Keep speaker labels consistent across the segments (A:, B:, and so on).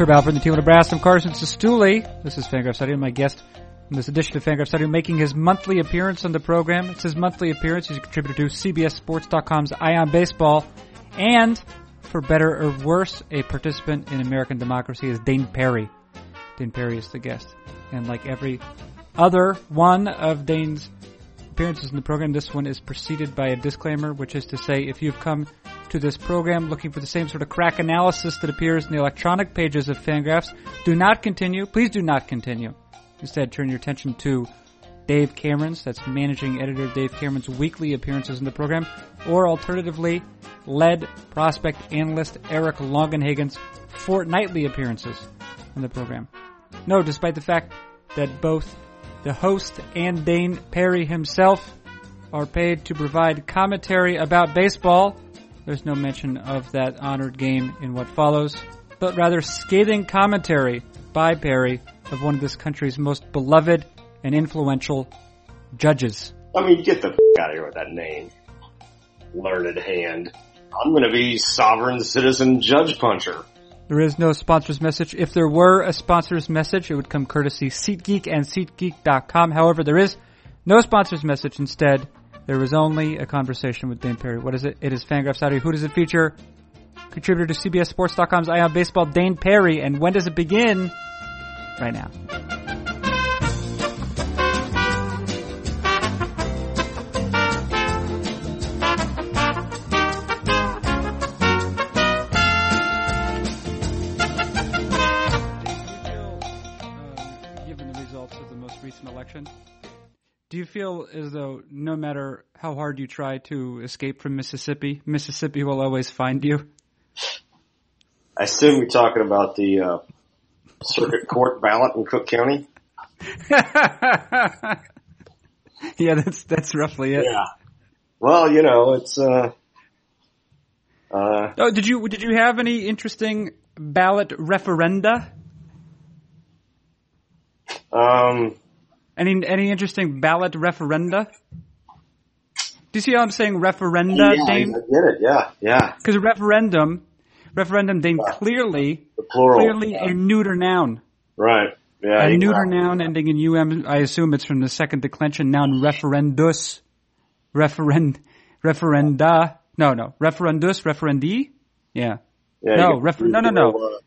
A: Herb Alford, the team of Nebraska. I'm Carson Cistulli. This is Fangraph Stadium. My guest in this edition of Fangraph Stadium making his monthly appearance on the program. It's his monthly appearance. He's a contributor to CBSSports.com's Eye on Baseball. And, for better or worse, a participant in American democracy is Dayn Perry. Dayn Perry is the guest. And like every other one of Dayn's appearances in the program, this one is preceded by a disclaimer, which is to say if you've come to this program looking for the same sort of crack analysis that appears in the electronic pages of Fangraphs, do not continue. Please do not continue. Instead, turn your attention to Dave Cameron's, that's managing editor Dave Cameron's weekly appearances in the program, or alternatively, lead prospect analyst Eric Longenhagen's fortnightly appearances in the program. No, despite the fact that both the host and Dayn Perry himself are paid to provide commentary about baseball, there's no mention of that honored game in what follows, but rather scathing commentary by Perry of one of this country's most beloved and influential judges.
B: I mean, get the f- out of here with that name. Learned hand. I'm gonna be sovereign citizen judge puncher.
A: There is no sponsor's message. If there were a sponsor's message, it would come courtesy SeatGeek and SeatGeek.com. However, there is no sponsor's message. Instead, there is only a conversation with Dayn Perry. What is it? It is Fangraphs Saturday. Who does it feature? Contributor to CBSSports.com's Eye on Baseball, Dayn Perry. And when does it begin? Right now. Do you feel as though no matter how hard you try to escape from Mississippi, Mississippi will always find you?
B: I assume you're talking about the uh, circuit court ballot in Cook County.
A: yeah, that's that's roughly it.
B: Yeah. Well, you know, it's uh, uh,
A: Oh, did you did you have any interesting ballot referenda?
B: um,
A: Any any interesting ballot referenda? Do you see how I'm saying referenda,
B: yeah, I get it. Yeah, yeah.
A: Because referendum, referendum, Dayn, clearly,
B: The plural.
A: clearly a neuter noun.
B: Right. Yeah.
A: A neuter noun ending in um. I assume it's from the second declension noun referendus, referend, referenda. No, no, referendus, referendi. Yeah.
B: Yeah,
A: No, refer-
B: the
A: no, no, no.
B: uh,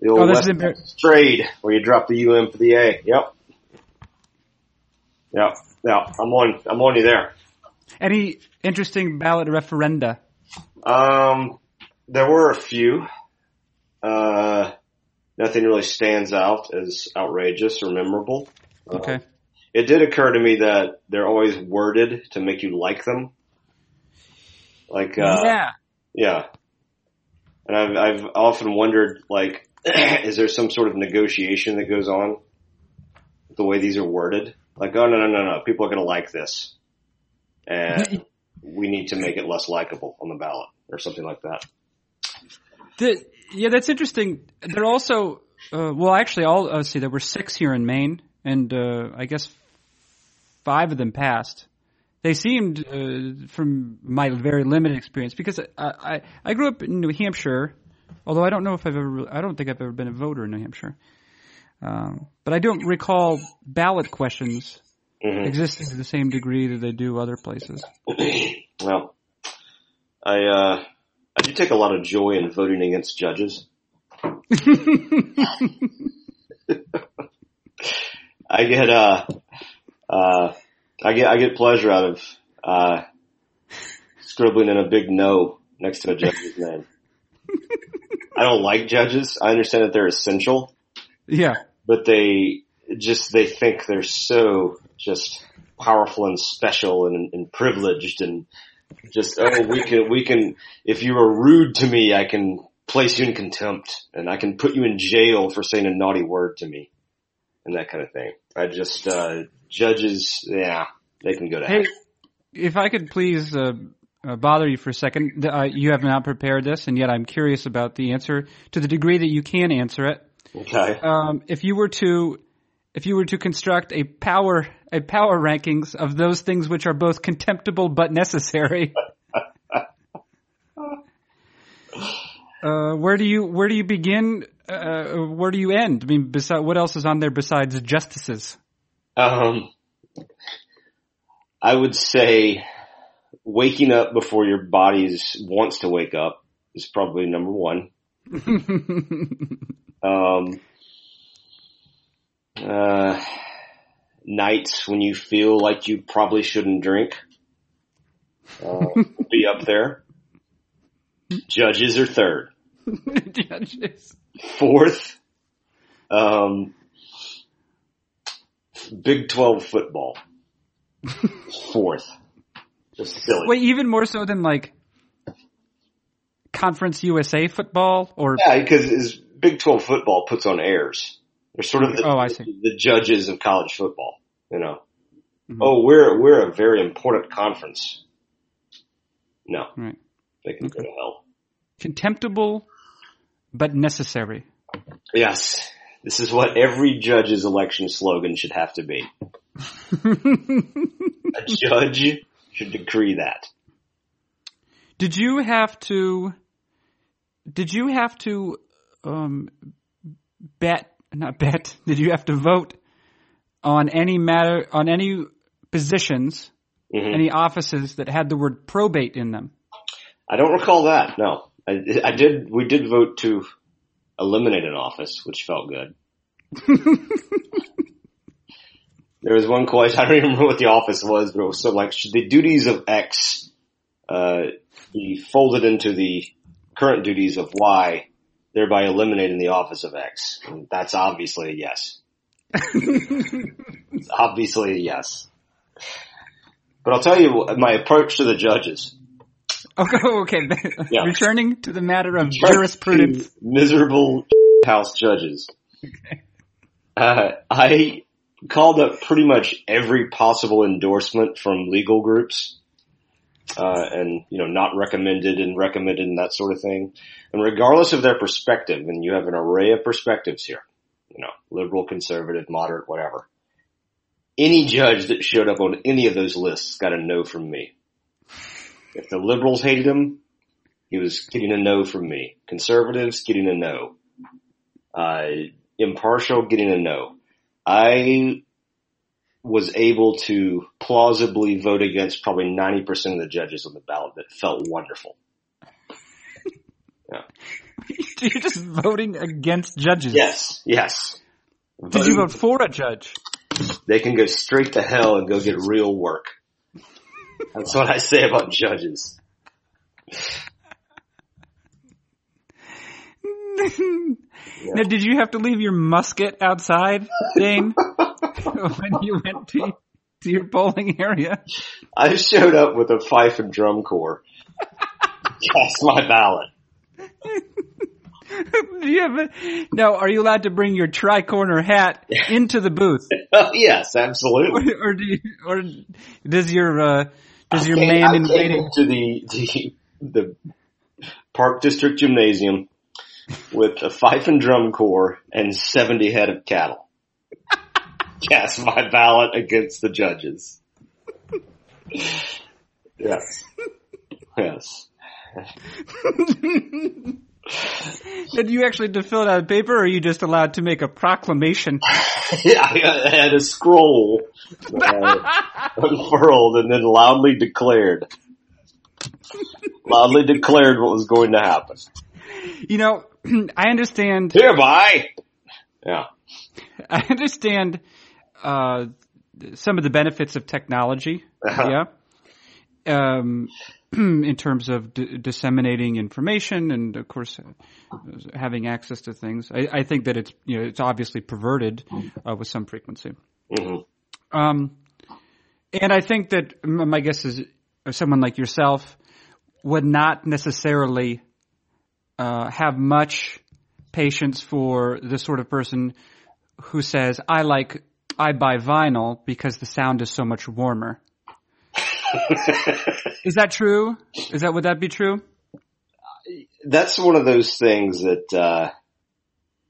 B: The old
A: Oh, this
B: West trade where you drop the UM for the A. Yep. Yep. Yeah. I'm on. I'm on you there.
A: Any interesting ballot referenda?
B: Um, there were a few. Uh, nothing really stands out as outrageous or memorable. Uh,
A: Okay.
B: it did occur to me that they're always worded to make you like them. Like, uh,
A: yeah.
B: yeah. And I've, I've often wondered, like, is there some sort of negotiation that goes on with the way these are worded? Like, oh no, no, no, no, people are going to like this. And we need to make it less likable on the ballot or something like that.
A: The, yeah, that's interesting. There are also, uh, well, actually, all uh, let's see, there were six here in Maine, and uh, I guess five of them passed. They seemed, uh, from my very limited experience, because I, I I grew up in New Hampshire, although I don't know if I've ever, I don't think I've ever been a voter in New Hampshire. Um, but I don't recall ballot questions
B: Mhm.
A: existing to the same degree that they do other places.
B: Well, I, uh, I do take a lot of joy in voting against judges. I get, uh, uh, I get, I get pleasure out of, uh, scribbling in a big no next to a judge's name. I don't like judges. I understand that they're essential,
A: Yeah.
B: But they just, they think they're so just powerful and special and, and privileged and just, oh, we can, we can, if you are rude to me, I can place you in contempt and I can put you in jail for saying a naughty word to me and that kind of thing. I just, uh, judges, yeah, they can go to
A: Hey,
B: heck.
A: if I could please uh, uh, bother you for a second, uh, you have not prepared this, and yet I'm curious about the answer to the degree that you can answer it.
B: Okay.
A: Um, if you were to, if you were to construct a power a power rankings of those things which are both contemptible but necessary, Uh, where do you where do you begin? Uh, where do you end? I mean, besides, what else is on there besides justices?
B: Um, I would say waking up before your body wants to wake up is probably number one. um, uh, nights when you feel like you probably shouldn't drink uh, be up there. Judges are third.
A: Judges.
B: Fourth, um, Big 12 football. Fourth. Just silly.
A: Wait, even more so than like Conference USA football or
B: Yeah, because Big 12 football puts on airs. They're sort of the,
A: Oh,
B: the judges of college football, you know.
A: Mhm.
B: Oh, we're, we're a very important conference. No,
A: right.
B: they can go to hell.
A: contemptible but necessary.
B: Yes. This is what every judge's election slogan should have to be. A judge should decree that.
A: Did you have to? Did you have to um, bet? Not bet. Did you have to vote on any matter on any positions,
B: Mhm.
A: any offices that had the word probate in them?
B: I don't recall that. No, I, I did. We did vote to eliminate an office, which felt good. there was one question. I don't even remember what the office was, but it was so like, should the duties of X uh, be folded into the current duties of Y, thereby eliminating the office of X? And that's obviously a yes. It's obviously a yes. But I'll tell you my approach to the judges.
A: Okay, okay.
B: Yeah.
A: Returning to the matter of jurisprudence.
B: miserable house judges. Uh, I called up pretty much every possible endorsement from legal groups, uh, and you know, not recommended and recommended and that sort of thing. And regardless of their perspective, and you have an array of perspectives here, you know, liberal, conservative, moderate, whatever. Any judge that showed up on any of those lists got a no from me. If the liberals hated him, he was getting a no from me. Conservatives getting a no. Uh, impartial getting a no. I was able to plausibly vote against probably 90% of the judges on the ballot that felt wonderful.
A: You're just voting against judges.
B: Yes, yes.
A: Did you vote for a judge?
B: They can go straight to hell and go get real work. That's what I say about judges.
A: Now, did you have to leave your musket outside, Dayn, when you went to, to your bowling area?
B: I showed up with a fife and drum corps. Cast my ballot.
A: Do you have a, now, are you allowed to bring your tri-corner hat into the booth?
B: yes, absolutely.
A: Or do you, or does your, uh, does your
B: I came-
A: man in waiting?
B: into the, the the Park District Gymnasium with a fife and drum corps and seventy head of cattle. Cast my ballot against the judges. Yes. Yes.
A: Did you actually have to fill it out of paper or are you just allowed to make a proclamation?
B: Yeah, I had a scroll uh, unfurled and then loudly declared. Loudly declared what was going to happen.
A: You know, I understand
B: Hereby. Yeah.
A: I understand uh, some of the benefits of technology.
B: Uh-huh.
A: Yeah. Um, in terms of d- disseminating information and of course uh, having access to things. I, I think that it's, you know, it's obviously perverted uh, with some frequency.
B: hmm
A: Um, and I think that my guess is uh, someone like yourself would not necessarily uh, have much patience for the sort of person who says, "I like I buy vinyl because the sound is so much warmer." Is that true? Is that would that be true?
B: that's one of those things that uh,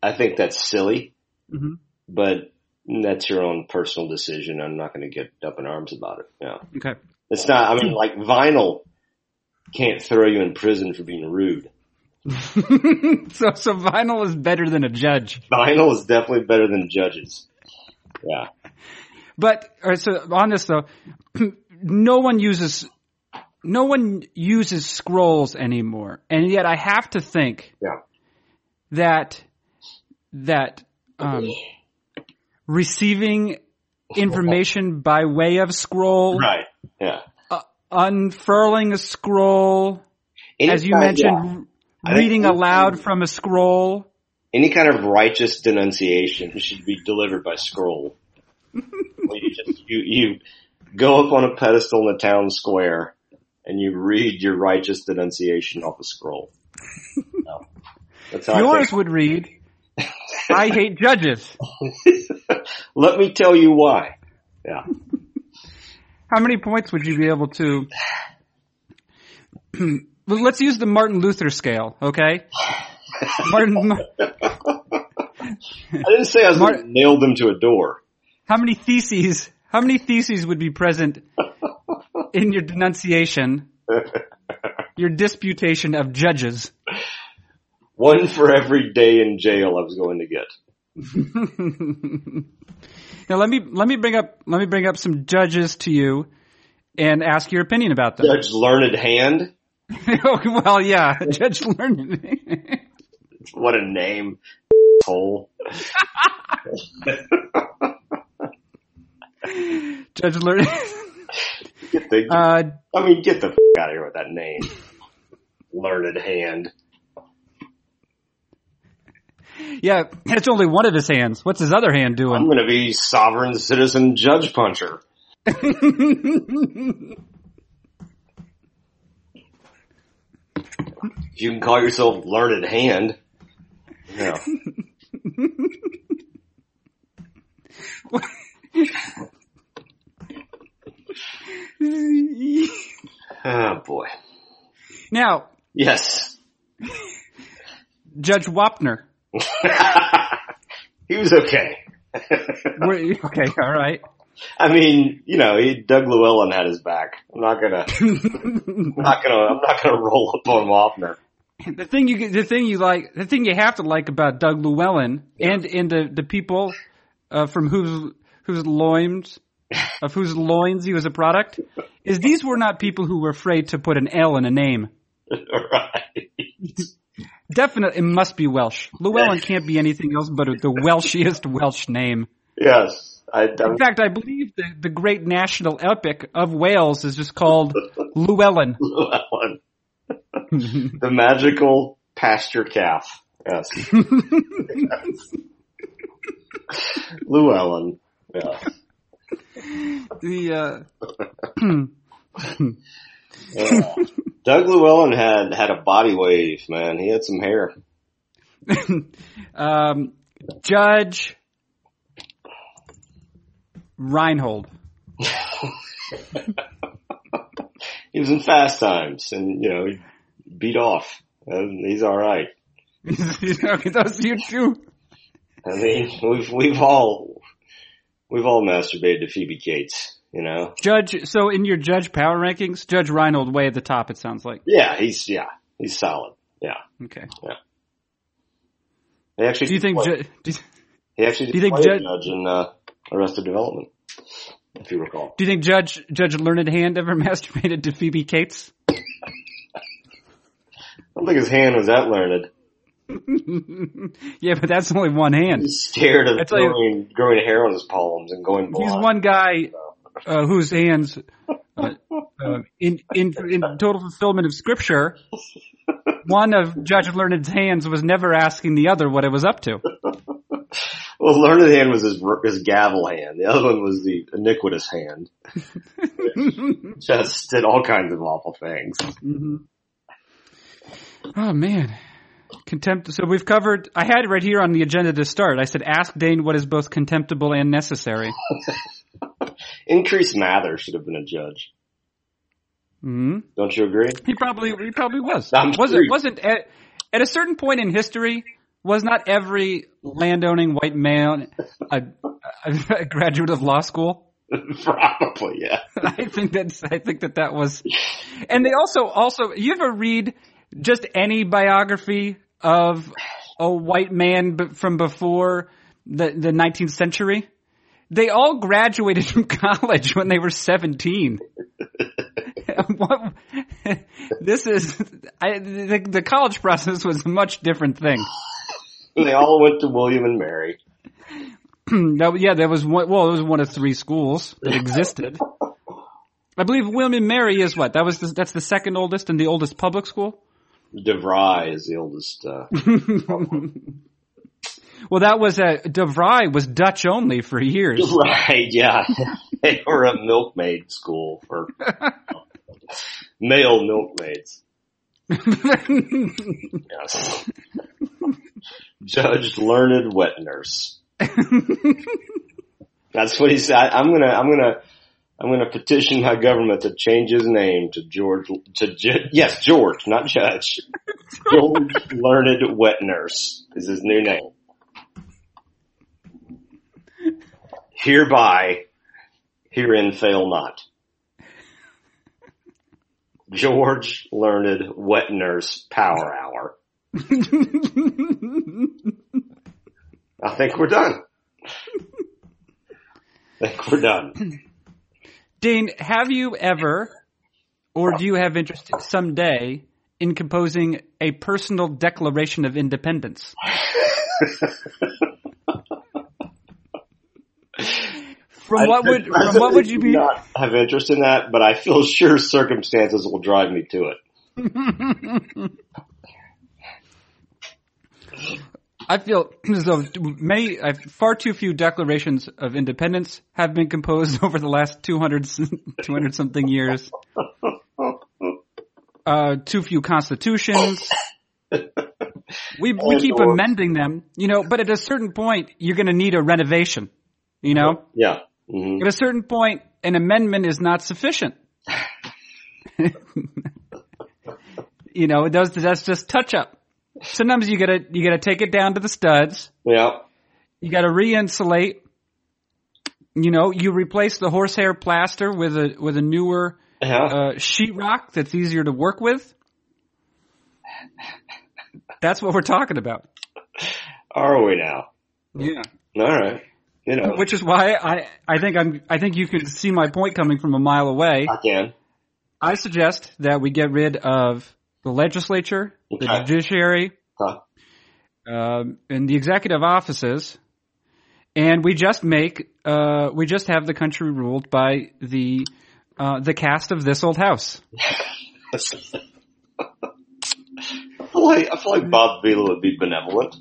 B: I think that's silly,
A: hmm
B: but that's your own personal decision. I'm not going to get up in arms about it. Yeah,
A: Okay.
B: it's not. I mean, like vinyl can't throw you in prison for being rude.
A: so so vinyl is better than a judge.
B: Vinyl is definitely better than judges. Yeah.
A: But all right, so on this though, no one uses no one uses scrolls anymore, and yet I have to think
B: Yeah.
A: that that um, receiving information by way of scroll,
B: Right. Yeah.
A: uh, unfurling a scroll, as you mentioned,
B: think
A: reading aloud from a scroll.
B: any kind of righteous denunciation should be delivered by scroll. You just you you go up on a pedestal in the town square and you read your righteous denunciation off a scroll. No. That's how I
A: Yours would read, "I hate judges."
B: Let me tell you why. Yeah.
A: How many points would you be able to? Well, Let's use the Martin Luther scale, okay? Martin,
B: I didn't say I was
A: Mar-
B: going to nail them to a door.
A: how many theses? How many theses would be present in your denunciation, your disputation of judges?
B: One for every day in jail I was going to get.
A: now let me let me bring up let me bring up some judges to you and ask your opinion about them.
B: Judge Learned Hand.
A: well, yeah, Judge Learned.
B: What a name. Hole.
A: Judge Learned.
B: Get the,
A: Uh,
B: I mean, get the f- out of here with that name. Learned Hand.
A: yeah, it's only one of his hands. What's his other hand doing?
B: I'm going to be sovereign citizen judge puncher. If you can call yourself learned hand. No. Oh boy.
A: now,
B: Yes.
A: Judge Wapner.
B: he was okay.
A: Okay, all right.
B: I mean, you know, he, Doug Llewellyn had his back. I'm not gonna, I'm not gonna, I'm not gonna roll up on Wapner.
A: The thing you the thing you like the thing you have to like about Doug Llewellyn and and the the people uh, from whose whose loins of whose loins he was a product is these were not people who were afraid to put an L in a name.
B: right.
A: Definitely, it must be Welsh. Llewellyn can't be anything else but the Welshiest Welsh name.
B: Yes.
A: In fact, I believe the, the great national epic of Wales is just called Llewellyn.
B: Llewellyn. the magical pasture calf. Yes. Llewellyn. Yeah.
A: The uh,
B: Yeah. Doug Llewellyn had had a body wave, man. He had some hair.
A: um, Judge Reinhold.
B: He was in Fast Times, and you know he beat off. And he's all right.
A: okay, those you two.
B: I mean, we've we've all we've all masturbated to Phoebe Cates. You know.
A: Judge. So in your judge power rankings, Judge Reinhold way at the top. It sounds like.
B: Yeah, he's yeah he's solid. Yeah.
A: Okay. Yeah.
B: He actually
A: Do you think? Ju- do, you,
B: he actually
A: do you think Judge-
B: judge in uh, Arrested Development, if you recall.
A: do you think Judge Judge Learned Hand ever masturbated to Phoebe Cates?
B: I don't think his hand was that learned.
A: yeah, but that's only one hand.
B: He's scared of
A: tell you-
B: growing, growing hair on his palms and going blind.
A: He's one guy uh, whose hands, uh, uh, in, in in total fulfillment of Scripture, one of Judge Learned's hands was never asking the other what it was up to.
B: Well, learned hand was his his gavel hand. The other one was the iniquitous hand. Just did all kinds of awful things.
A: Oh man, contempt. So we've covered. I had it right here on the agenda to start. I said, "Ask Dayn what is both contemptible and necessary."
B: Increase Mather should have been a judge.
A: Mm-hmm.
B: Don't you agree?
A: He probably he probably was.
B: I'm
A: was
B: sure.
A: it wasn't at, at a certain point in history was not every landowning white man a, a, a graduate of law school?
B: Probably, yeah.
A: I think that's I think that that was, and they also also you ever read just any biography of a white man b- from before the the 19th century, they all graduated from college when they were 17. what, this is I, the, the college process was a much different thing.
B: They all went to William and Mary.
A: No, yeah, there was one. Well, it was one of three schools that existed. I believe William and Mary is what? That was the, that's the second oldest and the oldest public school.
B: DeVry is the oldest. Uh,
A: Well, that was a DeVry was Dutch only for years.
B: right, yeah. they were a milkmaid school for male milkmaids. Yes. Judge learned wet nurse. That's what he said. I'm gonna, I'm gonna, I'm gonna petition my government to change his name to George, to yes, George, not Judge. George Learned Wet Nurse is his new name. Hereby, herein fail not. George Learned Wet Nurse Power Hour. I think we're done. I think we're done.
A: Dayn, have you ever, or do you have interest someday in composing a personal declaration of independence? From what would from what would you be?
B: not have interest in that? But I feel sure circumstances will drive me to it.
A: I feel as though many, uh, far too few declarations of independence have been composed over the last 200, 200 something years. Uh, too few constitutions. We we keep amending them, you know, but at a certain point, you're going to need a renovation. You know,
B: Yeah. hmm
A: at a certain point, an amendment is not sufficient. you know, it does that's just touch up. Sometimes you gotta you gotta take it down to the studs.
B: Yeah.
A: You got to re-insulate. You know, you replace the horsehair plaster with a with a newer
B: Yeah.
A: uh, sheetrock that's easier to work with. That's what we're talking about.
B: Are we now?
A: Yeah.
B: All right. You know,
A: Which is why I I think I'm I think you can see my point coming from a mile away.
B: I can.
A: I suggest that we get rid of the legislature, the judiciary,
B: Huh.
A: um, and the executive offices, and we just make uh, we just have the country ruled by the uh, the cast of this old house.
B: I feel like, I feel like Bob Vila would be benevolent.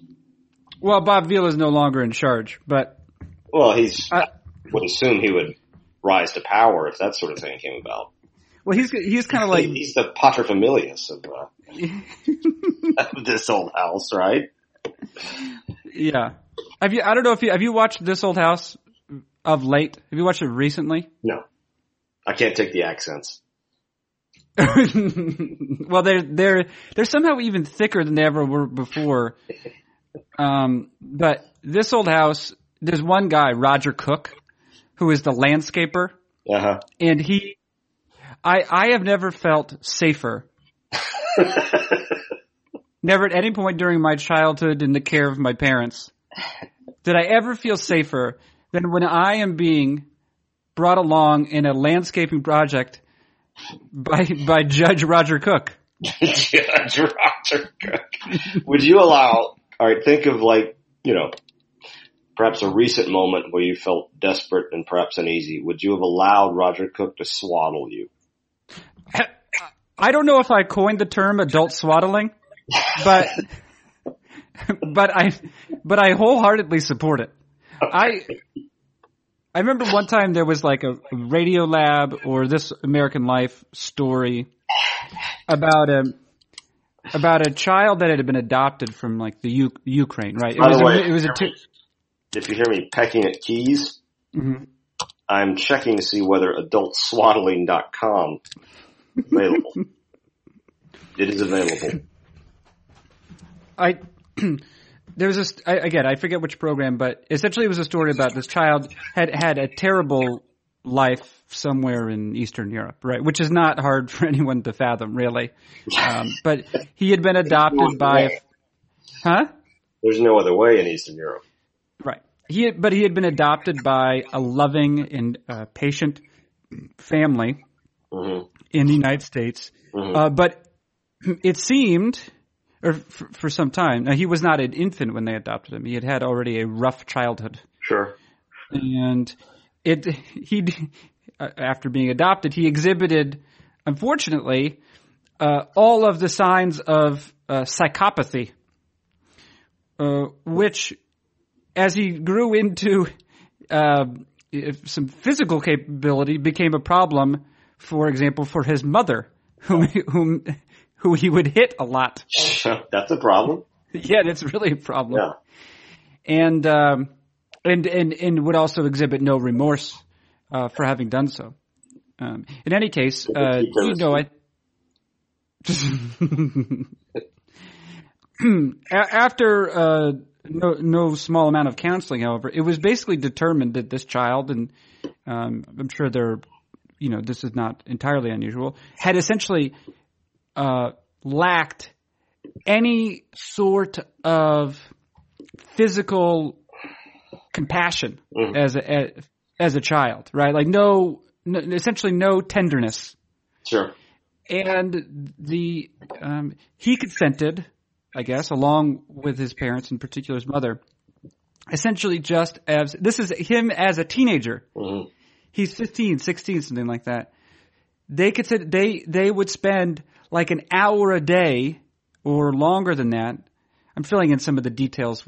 A: Well, Bob Vila is no longer in charge, but
B: Well, he's,
A: Uh,
B: would assume he would rise to power if that sort of thing came about.
A: Well, he's he's kind of like
B: he's the paterfamilias of, uh, of this old house, right?
A: yeah. Have you? I don't know if you have you watched this old house of late. Have you watched it recently?
B: No. I can't take the accents.
A: well, they're they're they're somehow even thicker than they ever were before. Um, but this old house, there's one guy, Roger Cook, who is the landscaper,
B: Uh huh.
A: and he, I I have never felt safer. Never at any point during my childhood in the care of my parents did I ever feel safer than when I am being brought along in a landscaping project by by Judge Roger Cook.
B: Judge Roger Cook. Would you allow, alright, think of like, you know, perhaps a recent moment where you felt desperate and perhaps uneasy. Would you have allowed Roger Cook to swaddle you?
A: I don't know if I coined the term adult swaddling, but but I but I wholeheartedly support it. I I remember one time there was like a Radio Lab or This American Life story about a about a child that had been adopted from like the U- Ukraine, right? It
B: By
A: was
B: the
A: a, it was a two,
B: If you hear me pecking at keys,
A: Mhm.
B: I'm checking to see whether adultswaddling.com available. it is available.
A: I there was this I, again I forget which program, but essentially it was a story about this child had had a terrible life somewhere in Eastern Europe, right? Which is not hard for anyone to fathom, really. Um, but he had been adopted by, huh?
B: There's no other way in Eastern Europe.
A: Right. He, had, but he had been adopted by a loving and uh, patient family
B: hmm
A: in the United States.
B: Mhm.
A: Uh, but it seemed, or for, for some time, now he was not an infant when they adopted him. He had had already a rough childhood.
B: Sure.
A: and it he after being adopted he exhibited unfortunately uh, all of the signs of uh, psychopathy uh, which as he grew into uh, some physical capability became a problem for example for his mother whom whom who he would hit a lot
B: That's a problem.
A: yeah that's really a problem
B: Yeah.
A: and um, and and and would also exhibit no remorse uh, for having done so. Um, in any case, uh, you know, I. After uh, no no small amount of counseling, however, it was basically determined that this child, and um, I'm sure there, you know, this is not entirely unusual, had essentially uh, lacked any sort of physical compassion
B: Mhm.
A: as a as, as a child, right? Like no, no, essentially no tenderness,
B: Sure.
A: and the um, he consented, I guess, along with his parents, in particular his mother, essentially just as this is him as a teenager.
B: hmm
A: He's 15, 16, something like that. They could sit, they they would spend like an hour a day or longer than that. I'm filling in some of the details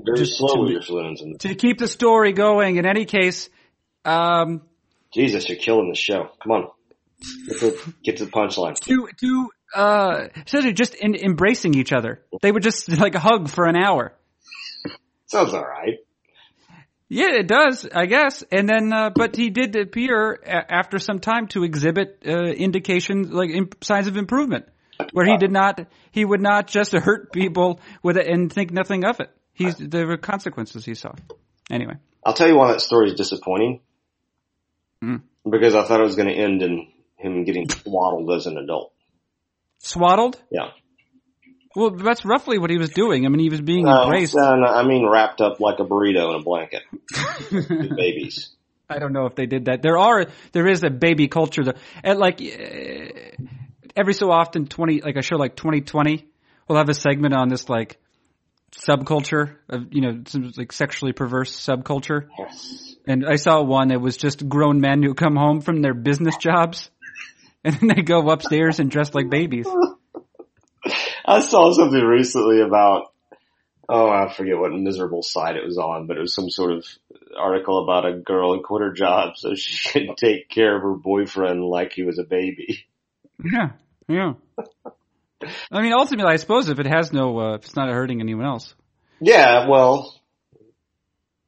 B: Very
A: Just
B: slow
A: to- to keep the story going. In any case, um,
B: Jesus, you're killing the show. Come on. Get to, get to the punchline.
A: to to uh, essentially just in, embracing each other. They would just like a hug for an hour.
B: Sounds all right.
A: Yeah, it does, I guess. And then, uh, but he did appear a- after some time to exhibit uh, indications, like imp- signs of improvement, where he did not, he would not just hurt people with it and think nothing of it. He's there were consequences he saw. Anyway,
B: I'll tell you why that story is disappointing.
A: Mm.
B: Because I thought it was going to end in him getting swaddled as an adult.
A: swaddled.
B: Yeah.
A: Well, that's roughly what he was doing. I mean, he was being
B: No,
A: embraced.
B: no, no, I mean wrapped up like a burrito in a blanket. Babies.
A: I don't know if they did that. There are there is a baby culture though. And like uh, every so often, twenty like a show like Twenty Twenty we'll have a segment on this like subculture of you know some like sexually perverse subculture.
B: Yes.
A: And I saw one that was just grown men who come home from their business jobs, and then they go upstairs and dress like babies.
B: I saw something recently about, oh, I forget what miserable site it was on, but it was some sort of article about a girl who quit her job so she could take care of her boyfriend like he was a baby.
A: Yeah, yeah. I mean, ultimately, I suppose if it has no, uh, if it's not hurting anyone else.
B: Yeah, well,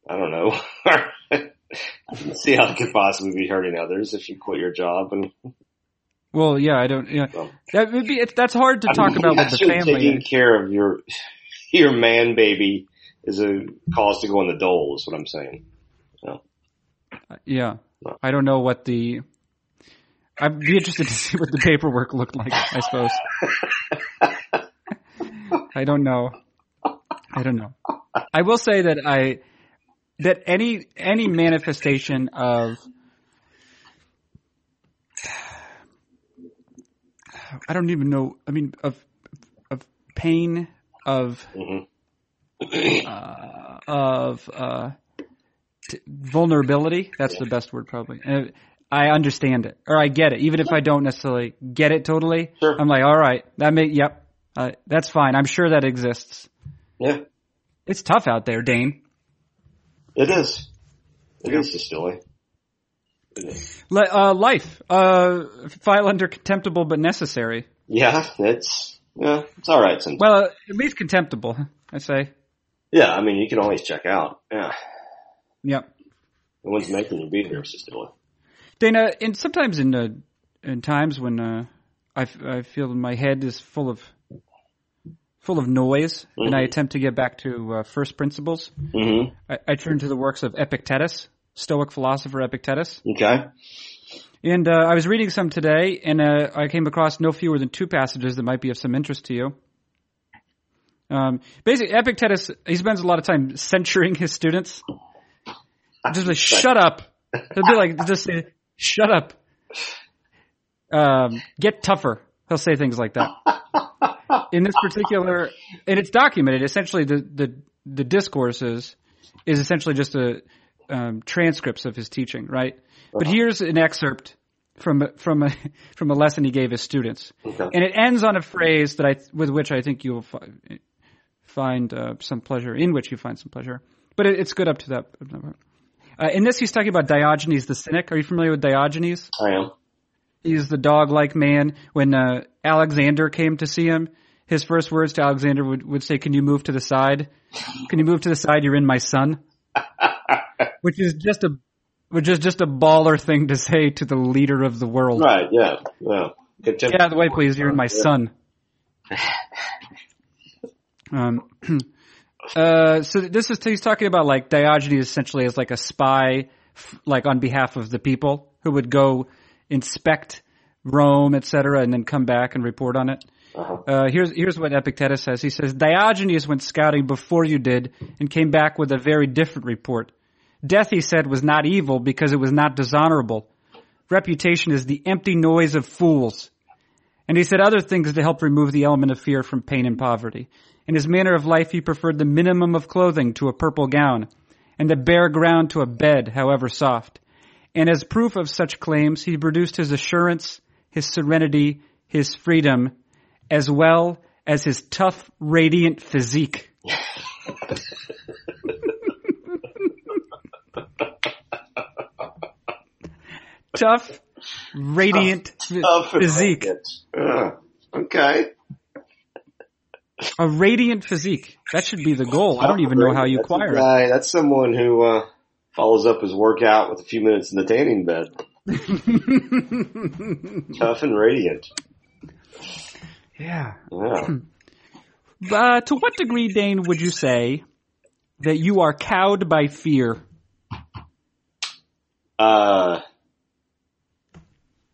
B: I don't know. I can see how it could possibly be hurting others if you quit your job and
A: Well, yeah, I don't. Yeah,
B: Well,
A: that would be. It's, that's hard to
B: I
A: talk
B: mean,
A: about with the family.
B: Taking care of your your man baby is a cause to go in the dole. Is what I'm saying.
A: Yeah.
B: No.
A: I don't know what the. I'd be interested to see what the paperwork looked like. I suppose. I don't know. I don't know. I will say that I that any any manifestation of I don't even know. I mean of of pain of
B: hmm
A: uh, of uh, t- vulnerability. That's the best word, probably. Uh, I understand it, or I get it, even if I don't necessarily get it totally.
B: Sure.
A: I'm like, all right, that may, yep, uh, that's fine. I'm sure that exists.
B: Yeah,
A: It's tough out there, Dayn.
B: it is. It is just silly. It is.
A: Uh, life, uh, file under contemptible but necessary.
B: Yeah, it's yeah, it's all right. Sometimes.
A: Well, at least contemptible, I say.
B: yeah, I mean, you can always check out. Yeah,
A: Yep.
B: no one's making you be here, Cistulli.
A: Dana, and sometimes in uh, in times when uh, I, f- I feel my head is full of full of noise, and I attempt to get back to uh, first principles,
B: Mm-hmm.
A: I, I turn to the works of Epictetus, Stoic philosopher Epictetus.
B: Okay.
A: And uh, I was reading some today, and uh, I came across no fewer than two passages that might be of some interest to you. Um, basically, Epictetus he spends a lot of time censuring his students. Just like shut up. He'll be like just say shut up. Um, get tougher. He'll say things like that. In this particular, and it's documented. Essentially, the the the discourses is essentially just a um, transcripts of his teaching, right? But here's an excerpt from a- from a from a lesson he gave his students,
B: Okay.
A: and it ends on a phrase that I with which I think you will fi- find uh, some pleasure, in which you find some pleasure. But it, it's good up to that. Uh, in this, he's talking about Diogenes the cynic. Are you familiar with Diogenes?
B: I am.
A: He's the dog-like man. When uh, Alexander came to see him, his first words to Alexander would, would say, "Can you move to the side? Can you move to the side? You're in my sun." Which is just a, which is just a baller thing to say to the leader of the world.
B: Right. Yeah. Yeah. Get
A: out of the way, please. You're my sun. Um, uh, so this is he's talking about like Diogenes essentially as like a spy, f- like on behalf of the people who would go inspect Rome, etc., and then come back and report on it.
B: Uh-huh.
A: Uh, here's here's what Epictetus says. He says Diogenes went scouting before you did and came back with a very different report. Death, he said, was not evil because it was not dishonorable. Reputation is the empty noise of fools. And he said other things to help remove the element of fear from pain and poverty. In his manner of life, he preferred the minimum of clothing to a purple gown, and the bare ground to a bed, however soft. And as proof of such claims, he produced his assurance, his serenity, his freedom, as well as his tough, radiant physique. tough, radiant
B: Tough and
A: physique.
B: okay.
A: A radiant physique. That should be the goal. I don't even know how you
B: That's
A: acquire it.
B: That's someone who uh, follows up his workout with a few minutes in the tanning bed. Tough and radiant.
A: Yeah.
B: Yeah.
A: Uh, to what degree, Dayn, would you say that you are cowed by fear?
B: Uh,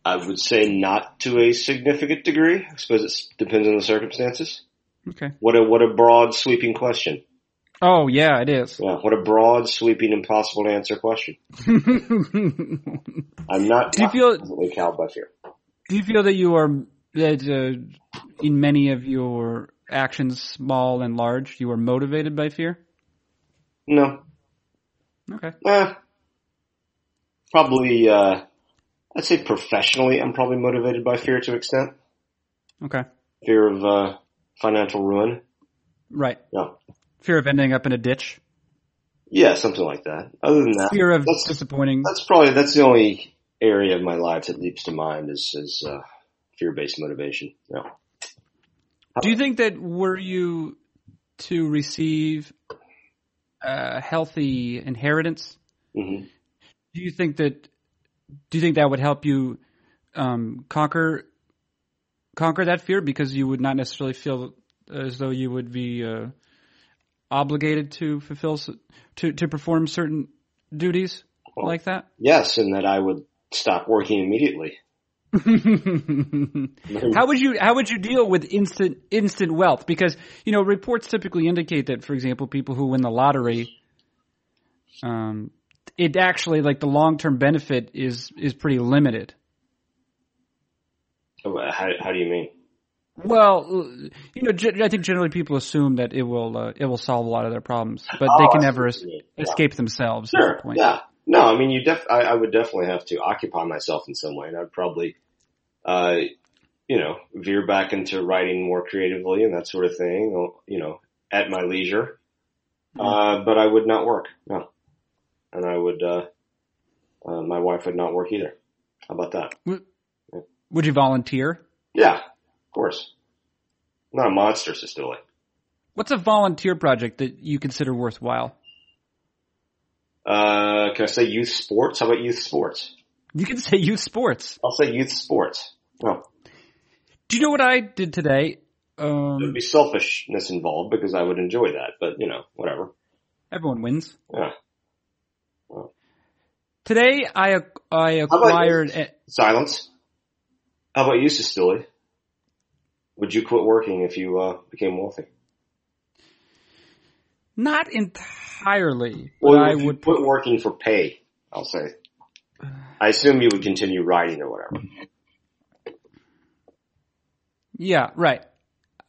B: I would say not to a significant degree. I suppose it depends on the circumstances.
A: Okay.
B: What a what a broad sweeping question.
A: Oh, yeah, it is.
B: Yeah, what a broad sweeping impossible to answer question. I'm not
A: Do you feel-
B: cowed by fear.
A: Do you feel that you are, that uh, in many of your actions, small and large, you are motivated by fear?
B: No.
A: Okay.
B: Eh, probably, uh, I'd say professionally, I'm probably motivated by fear to an extent.
A: Okay.
B: Fear of, uh, financial ruin.
A: Right.
B: Yeah.
A: Fear of ending up in a ditch.
B: Yeah, something like that. Other than that,
A: Fear of
B: that's,
A: disappointing.
B: that's probably, that's the only area of my life that leaps to mind is, is, uh, fear-based motivation. No.
A: Do you think that were you to receive a healthy inheritance,
B: hmm
A: do you think that do you think that would help you um, conquer conquer that fear because you would not necessarily feel as though you would be uh, obligated to fulfill to to perform certain duties
B: Well,
A: like that?
B: Yes, and that I would stop working immediately.
A: how would you how would you deal with instant instant wealth? Because you know reports typically indicate that, for example, people who win the lottery, um, it actually like the long term benefit is is pretty limited.
B: How, how do you mean?
A: Well, you know, I think generally people assume that it will uh, it will solve a lot of their problems, but
B: Oh,
A: they can never es-
B: Yeah.
A: escape themselves.
B: Sure. Yeah. No, I mean, you def, I, I would definitely have to occupy myself in some way and I'd probably, uh, you know, veer back into writing more creatively and that sort of thing, or, you know, at my leisure. Uh, but I would not work. No. And I would, uh, uh, my wife would not work either. How about that?
A: Would you volunteer?
B: Yeah, of course. I'm not a monster, Cistulli.
A: What's a volunteer project that you consider worthwhile?
B: Uh, can I say youth sports? How about youth sports?
A: You can say youth sports.
B: I'll say youth sports. Well,
A: Do you know what I did today?
B: there'd
A: Um,
B: be selfishness involved because I would enjoy that, but you know, whatever.
A: everyone wins.
B: Yeah.
A: Today I I acquired. A,
B: Silence. How about you, Cistulli? Would you quit working if you uh, became wealthy?
A: not entirely,
B: Well,
A: I would.
B: quit working for pay. I'll say. I assume you would continue writing or whatever.
A: Yeah, right.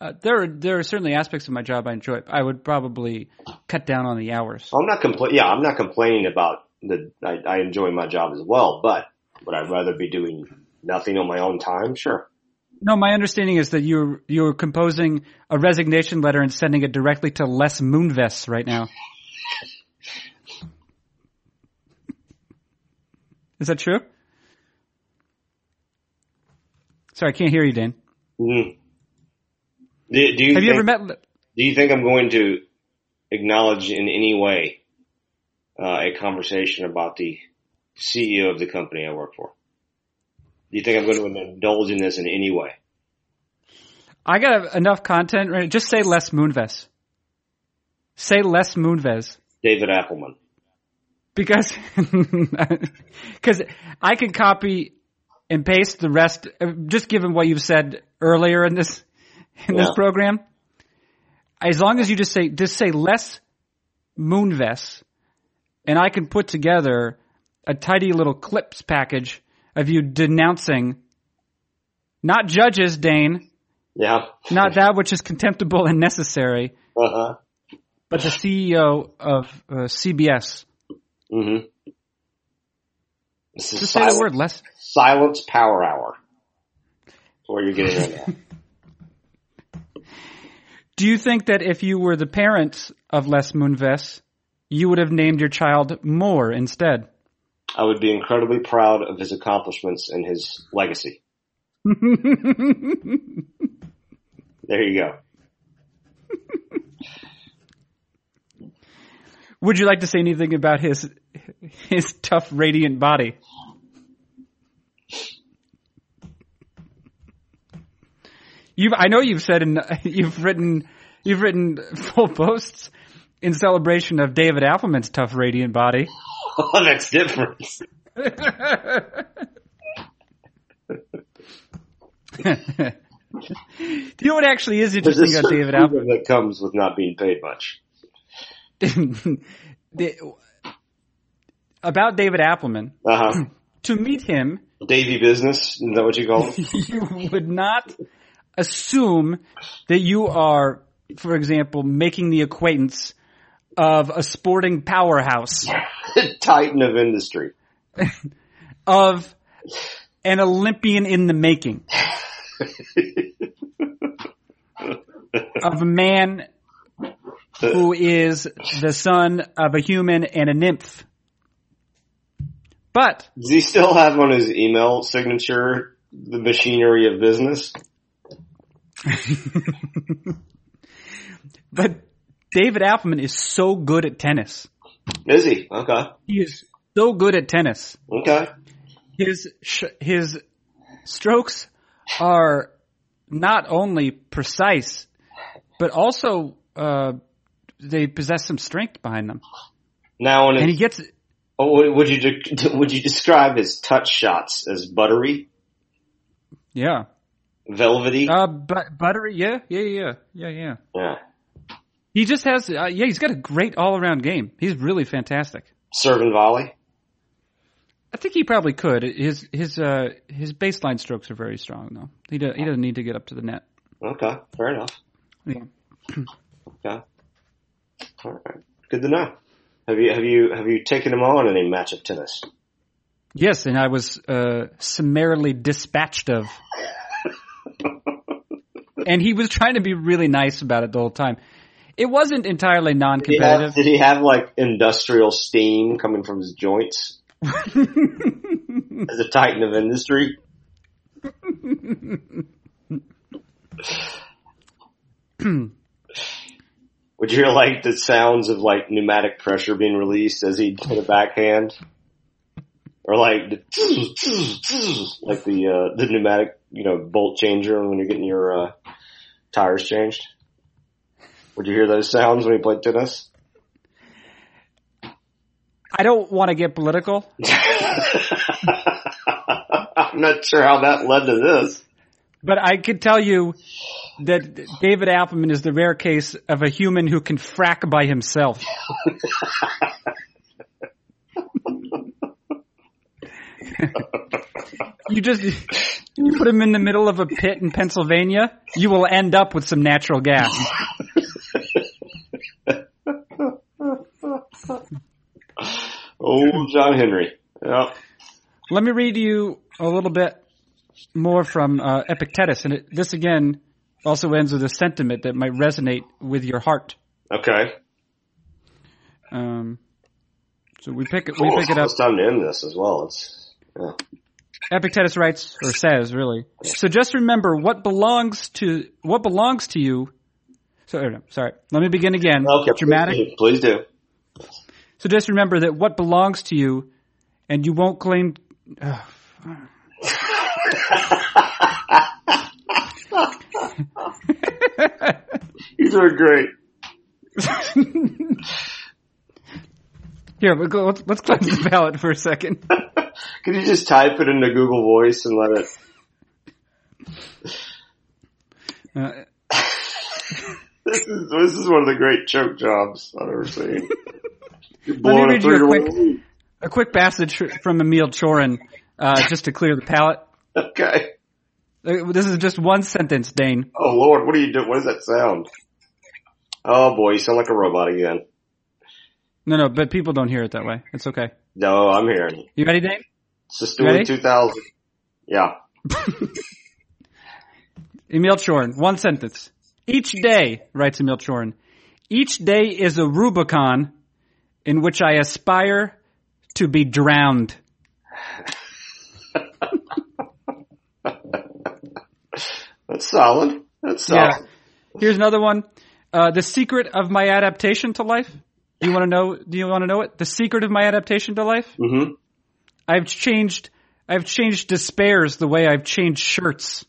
A: Uh, there are there are certainly aspects of my job I enjoy. I would probably cut down on the hours.
B: I'm not compla- Yeah, I'm not complaining about the. I, I enjoy my job as well, but would I rather be doing nothing on my own time? Sure.
A: No, my understanding is that you're you're composing a resignation letter and sending it directly to Les Moonves right now. Is that true? Sorry, I can't hear you, Dan.
B: Mm. Do, do you
A: Have you ever met?
B: Do you think I'm going to acknowledge in any way uh, a conversation about the CEO of the company I work for? Do you think I'm going to indulge in this in any way?
A: I got enough content. Right? Just say Les Moonves. Say Les Moonves.
B: David Appelman.
A: because because I can copy and paste the rest. Just given what you've said earlier in this in this program, as long as you just say just say Les Moonves, and I can put together a tidy little clips package of you denouncing not judges, Dayn,
B: Yeah.
A: not that which is contemptible and necessary,
B: Uh huh.
A: but the CEO of uh, CBS.
B: Mm-hmm. This is
A: Just say the word less.
B: Silence Power Hour. That's what you're getting right.
A: Do you think that if you were the parents of Les Moonves, you would have named your child Moore instead?
B: I would be incredibly proud of his accomplishments and his legacy. There you go.
A: Would you like to say anything about his his tough, radiant body? You've, I know you've said and you've written, you've written full posts in celebration of David Appelman's tough, radiant body.
B: Oh, that's different.
A: Do you know what actually is interesting about David
B: Appelman? that comes with not being paid much.
A: The- about David Appelman,
B: Uh huh.
A: to meet him,
B: Davy business, is that what you call it?
A: you would not assume that you are, for example, making the acquaintance of a sporting powerhouse,
B: Titan of industry.
A: of an Olympian in the making, of a man who is the son of a human and a nymph. But
B: Does he still have on his email signature the machinery of business?
A: but David Appelman is so good at tennis.
B: Is he? Okay.
A: He is so good at tennis.
B: Okay.
A: His sh- his strokes are not only precise, but also uh, they possess some strength behind them.
B: Now,
A: And he gets
B: oh, would would you de- would you describe his touch shots as buttery,
A: yeah,
B: velvety?
A: uh, but buttery, yeah, yeah, yeah, yeah, yeah.
B: yeah.
A: He just has, uh, yeah, he's got a great all around game. He's really fantastic.
B: Serve and volley.
A: I think he probably could. His his uh his baseline strokes are very strong though. He do, he doesn't need to get up to the net.
B: Okay. Fair enough.
A: Yeah.
B: Okay. All right. Good to know. Have you have you have you taken him on any match of tennis?
A: Yes, and I was uh summarily dispatched of. and he was trying to be really nice about it the whole time. It wasn't entirely
B: Did he, have,
A: non-competitive.
B: did he have like industrial steam coming from his joints as a titan of industry? Would you hear like the sounds of like pneumatic pressure being released as he did a backhand? Or like the like the uh the pneumatic, you know, bolt changer when you're getting your uh tires changed? Would you hear those sounds when he played tennis?
A: I don't want to get political.
B: I'm not sure how that led to this.
A: But I could tell you that David Appelman is the rare case of a human who can frack by himself. you just you put him in the middle of a pit in Pennsylvania, you will end up with some natural gas.
B: oh, John Henry. Yeah.
A: Let me read you a little bit more from uh, Epictetus, and it, this again also ends with a sentiment that might resonate with your heart.
B: Okay.
A: Um, so we pick it. We pick it up.
B: It's time to end this as well. It's yeah.
A: Epictetus writes or says, really. So just remember what belongs to what belongs to you. So sorry. Let me begin again.
B: Okay.
A: Dramatic.
B: Please do.
A: So just remember that what belongs to you, and you won't claim. Uh,
B: These are great.
A: Here, go, let's, let's cleanse the palate for a second.
B: Can you just type it into Google Voice and let it?
A: Uh,
B: This is this is one of the great choke jobs I've ever seen.
A: Let me read you a quick, a quick passage from Emil Cioran, uh, just to clear the palate.
B: Okay.
A: Uh, This is just one sentence, Dayn.
B: Oh Lord, what are you doing? What does that sound? Oh boy, you sound like a robot again.
A: No, no, but people don't hear it that way. It's okay.
B: No, I'm hearing. it.
A: You ready, Dayn?
B: It's just
A: Ready?
B: doing 2000. Yeah.
A: Emil Cioran, one sentence. Each day, writes Emil Cioran, each day is a Rubicon in which I aspire to be drowned.
B: That's solid. That's solid.
A: Yeah.
B: solid.
A: Here's another one. Uh, the secret of my adaptation to life. Do you want to know? Do you want to know it? The secret of my adaptation to life.
B: Mm-hmm.
A: I've changed. I've changed despairs the way I've changed shirts.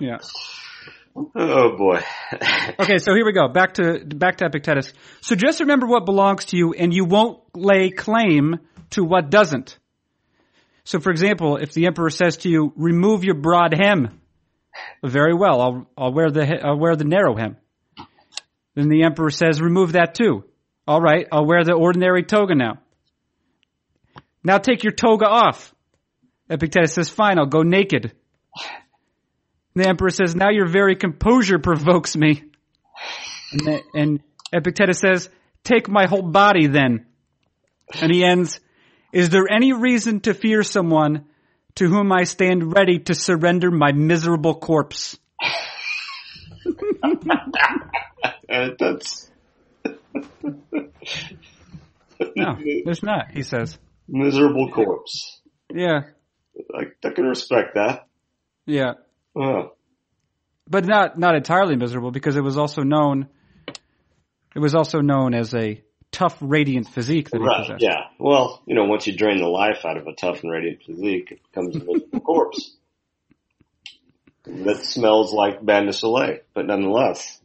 A: yeah.
B: Oh boy.
A: Okay, so here we go. Back to back to Epictetus. So just remember what belongs to you, and you won't lay claim to what doesn't. So, for example, if the emperor says to you, "Remove your broad hem," very well, I'll I'll wear the I'll wear the narrow hem. Then the emperor says, "Remove that too." All right, I'll wear the ordinary toga now. Now take your toga off. Epictetus says, "Fine, I'll go naked." The emperor says, now your very composure provokes me. And, the- and Epictetus says, take my whole body then. And he ends, is there any reason to fear someone to whom I stand ready to surrender my miserable corpse?
B: That's
A: No, there's not, he says.
B: miserable corpse.
A: Yeah,
B: I, I can respect that.
A: yeah.
B: Oh.
A: But not, not entirely miserable because it was also known, it was also known as a tough, radiant physique that he possessed.
B: yeah. Well, you know, once you drain the life out of a tough and radiant physique, it becomes a miserable corpse. That smells like Bain de Soleil, but nonetheless.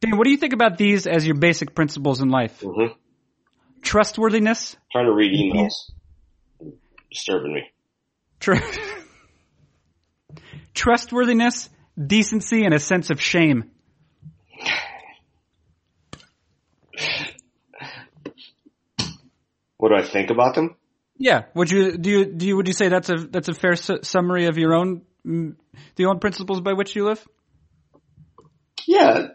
A: Dan, what do you think about these as your basic principles in life?
B: hmm
A: Trustworthiness,
B: Trying to read emails. Disturbing me.
A: Tr- Trustworthiness, decency, and a sense of shame.
B: What do I think about them?
A: Yeah. Would you do you do you would you say that's a that's a fair su- summary of your own the own principles by which you live?
B: Yeah.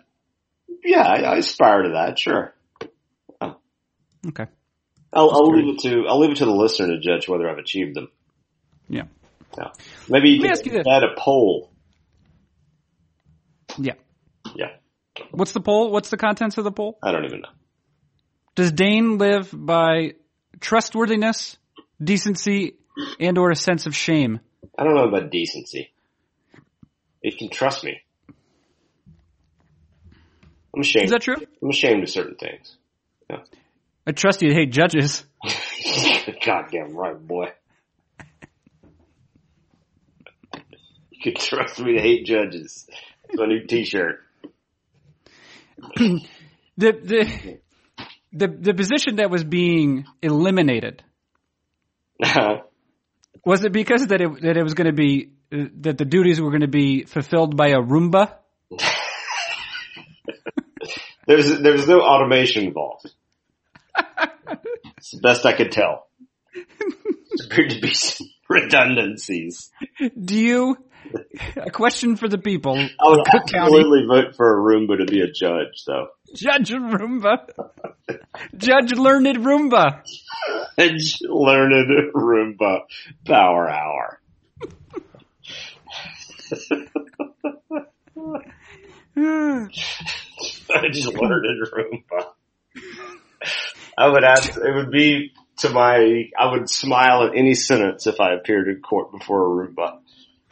B: Yeah, I, I aspire to that, sure. Oh.
A: Okay.
B: I'll, I'll leave it to, I'll leave it to the listener to judge whether I've achieved them.
A: Yeah.
B: Yeah. Maybe you
A: Let
B: can
A: ask you this.
B: add a poll.
A: Yeah.
B: Yeah.
A: What's the poll? What's the contents of the poll?
B: I don't even know.
A: Does Dayn live by trustworthiness, decency, and or a sense of shame?
B: I don't know about decency. You can trust me. I'm ashamed.
A: Is that true?
B: I'm ashamed of certain things.
A: I trust you to hate judges.
B: Goddamn right, boy. You can trust me to hate judges. It's my new T-shirt.
A: the the the the position that was being eliminated uh-huh. was it because that it that it was going to be that the duties were going to be fulfilled by a Roomba?
B: there's there's no automation involved. it's the best I could tell. There appeared to be some redundancies.
A: Do you? A question for the people.
B: I would
A: Cook County.
B: absolutely vote for a Roomba to be a judge, though.
A: Judge Roomba. Judge Learned Roomba.
B: Judge Learned Roomba Power Hour. Judge Learned Roomba. I would add, it would be to my, I would smile at any sentence if I appeared in court before a Roomba.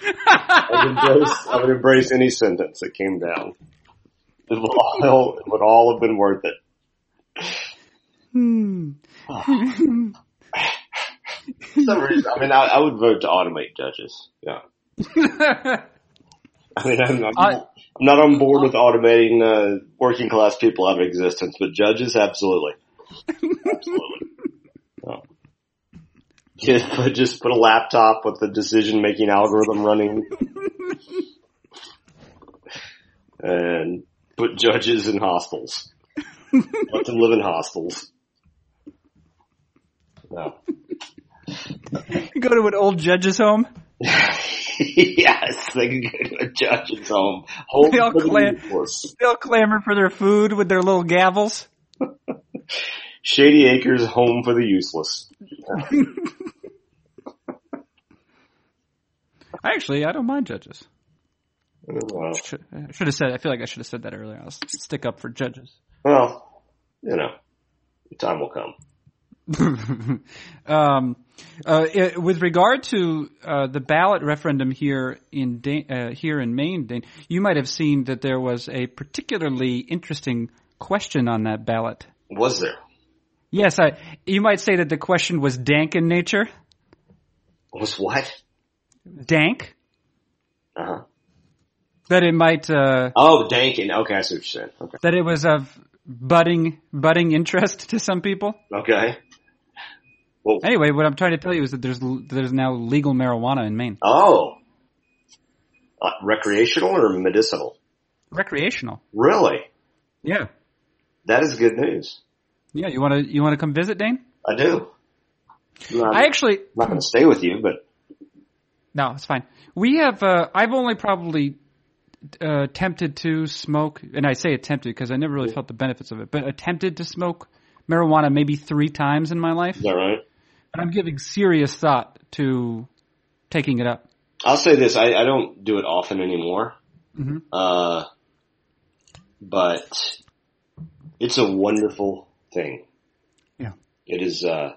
B: I would embrace, I would embrace any sentence that came down. It would all, it would all have been worth it.
A: Hmm.
B: Some reason, I mean, I, I would vote to automate judges. Yeah. I mean, I'm, I'm, I'm not on board with automating uh, working class people out of existence, but judges, absolutely, absolutely. Just put, just put a laptop with the decision making algorithm running, and put judges in hostels. Let them live in hostels. No.
A: Go to an old judge's home.
B: yes, they can go to a judge's home. Home
A: They all
B: for the
A: clan- They'll clamor for their food with their little gavels.
B: Shady Acres, home for the useless.
A: Actually, I don't mind judges.
B: Well,
A: Should, I should have said. I feel like I should have said that earlier. I'll stick up for judges.
B: well, you know, the time will come.
A: um, uh, it, with regard to uh, the ballot referendum here in Dan- uh, here in Maine, Dayn, you might have seen that there was a particularly interesting question on that ballot.
B: Was there?
A: Yes, I, you might say that the question was dank in nature.
B: Was what?
A: Dank.
B: Uh huh.
A: That it might uh,
B: Oh, Dankin. Okay, I see what you're saying. Okay.
A: that it was of budding budding interest to some people.
B: Okay. Well,
A: Anyway, what I'm trying to tell you is that there's there's now legal marijuana in Maine,
B: oh. Uh, recreational or medicinal?
A: recreational.
B: Really?
A: Yeah,
B: That is good news.
A: Yeah. You want to you want to come visit, Dayn?
B: I do. Not,
A: I actually
B: I'm not going to stay with you, but
A: no, it's fine. We have uh, I've only probably uh, attempted to smoke, and I say attempted because I never really felt the benefits of it, but attempted to smoke marijuana maybe three times in my life,
B: is that right?
A: and I'm giving serious thought to taking it up.
B: I'll say this: I, I don't do it often anymore,
A: Mhm.
B: uh, but it's a wonderful thing.
A: Yeah.
B: It is. Uh,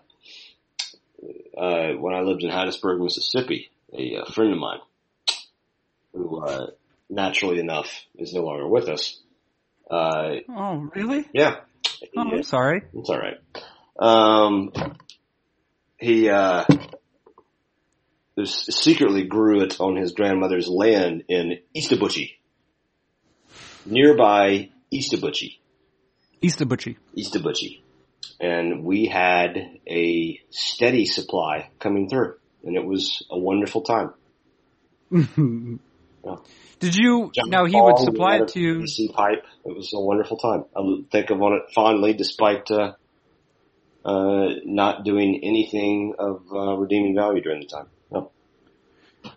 B: uh, when I lived in Hattiesburg, Mississippi, a, uh friend of mine, who uh, naturally enough is no longer with us. Uh,
A: Oh, really?
B: yeah,
A: Oh, I'm sorry.
B: it's all right. Um, he uh, secretly grew it on his grandmother's land in Eastabuchie, nearby Eastabuchie,
A: Eastabuchie.
B: Eastabuchie, and we had a steady supply coming through, and it was a wonderful time.
A: Did you?
B: John
A: now he would supply it to you.
B: Pipe. It was a wonderful time. I think of on it fondly, despite uh, uh, not doing anything of uh, redeeming value during the time. No.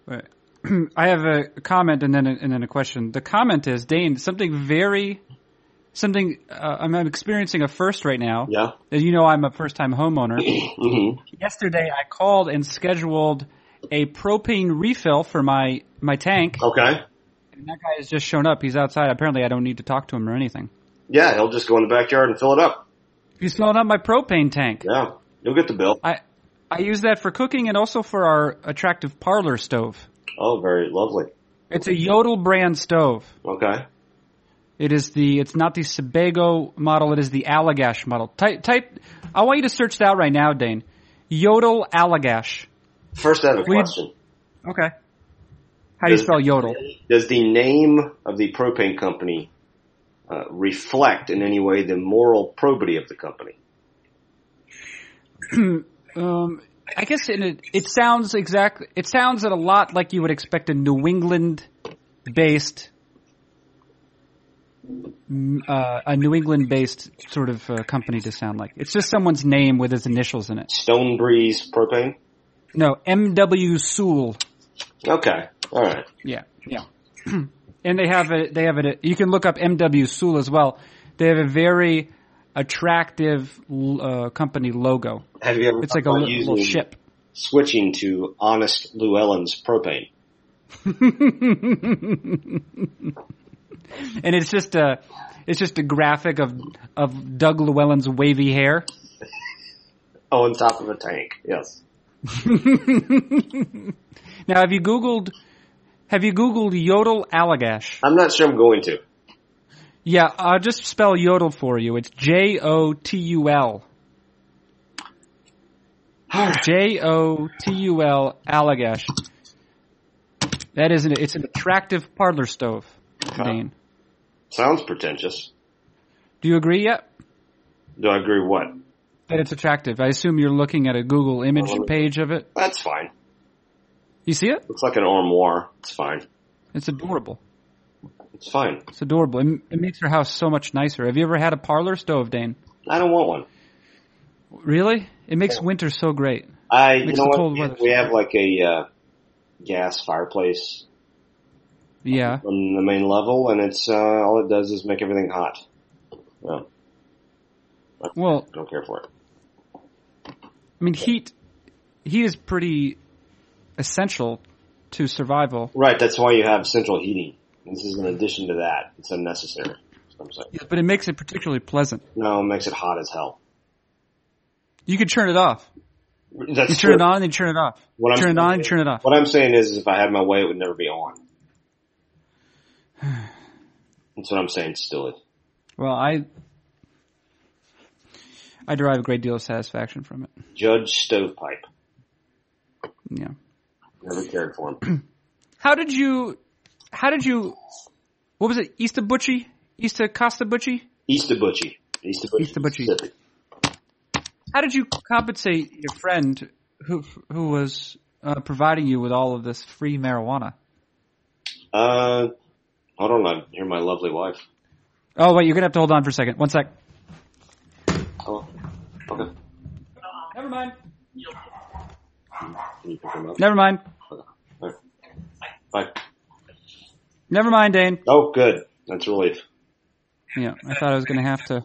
A: Right. I have a comment and then a, and then a question. The comment is Dayn. Something very, something. Uh, I'm, I'm experiencing a first right now.
B: Yeah.
A: As you know, I'm a first time homeowner.
B: hmm
A: Yesterday, I called and scheduled a propane refill for my my tank.
B: Okay.
A: And that guy has just shown up. He's outside. Apparently, I don't need to talk to him or anything.
B: Yeah, he'll just go in the backyard and fill it up.
A: He's filling up my propane tank.
B: Yeah. You'll get the bill.
A: I I use that for cooking and also for our attractive parlor stove.
B: Oh, very lovely.
A: It's a Jotul brand stove.
B: Okay.
A: It is the. It's not the Sebago model. It is the Allagash model. Type. Type. I want you to search that right now, Dayn. Jotul Allagash.
B: First, I have a
A: We-
B: question.
A: Okay. How do you spell Jotul?
B: Does the name of the propane company uh, reflect in any way the moral probity of the company?
A: Um, I guess in it, it sounds exactly. It sounds a lot like you would expect a New England-based, mm, uh, a New England-based sort of uh, company to sound like. It's just someone's name with his initials in it.
B: Stone Breeze Propane?
A: No, M.W. Sewall.
B: Okay. All right.
A: Yeah, yeah. and they have a they have a you can look up MW Sewall as well. They have a very attractive uh, company logo.
B: Have you ever
A: It's like a li- little ship.
B: switching to Honest Llewellyn's Propane?
A: and it's just a it's just a graphic of of Doug Llewellyn's wavy hair.
B: Oh, on top of a tank. Yes.
A: Now, have you googled have you googled Jotul allagash?
B: I'm not sure I'm going to.
A: Yeah, I'll just spell Jotul for you. It's J O T U L. J O T U L allagash. That is an it's an attractive parlor stove, Dayn.
B: Sounds pretentious.
A: Do you agree yet?
B: Do I agree what?
A: That it's attractive. I assume you're looking at a Google image
B: Well,
A: page of it.
B: That's fine.
A: You see it?
B: Looks like an armoire. It's fine.
A: It's adorable.
B: It's fine.
A: It's adorable. It, it makes your house so much nicer. Have you ever had a parlor stove, Dayn?
B: I don't want one.
A: Really? It makes winter so great.
B: I, you know what?
A: weather
B: We have like a uh, gas fireplace
A: Yeah.
B: on the main level, and it's uh, all it does is make everything hot. No,
A: Well,
B: I don't care for it.
A: I mean, heat heat is pretty essential to survival.
B: Right. That's why you have central heating. This is in addition to that. It's unnecessary. I'm saying.
A: But it makes it particularly pleasant.
B: No, it makes it hot as hell.
A: You could turn it off.
B: That's
A: You turn
B: true.
A: it on, then turn it off.
B: What I'm
A: turn it on,
B: saying-
A: and turn it off.
B: What I'm saying is, is if I had my way, it would never be on. That's what I'm saying. Still, is.
A: Well, I I derive a great deal of satisfaction from it.
B: Judge Stovepipe.
A: Yeah.
B: Never cared for him.
A: How did you? How did you? What was it? Easter Butchie? Easter Costa Butchie?
B: East of Butchie. East of Butchie.
A: East of Butchie. How did you compensate your friend who who was uh, providing you with all of this free marijuana?
B: Uh, hold on. I hear my lovely wife.
A: Oh wait, you're gonna have to hold on for a second. One sec.
B: Oh, okay.
A: Never mind.
B: Can you pick him up?
A: Never mind.
B: Bye.
A: Never mind, Dayn.
B: Oh, good. That's a relief.
A: Yeah, I thought I was gonna have to.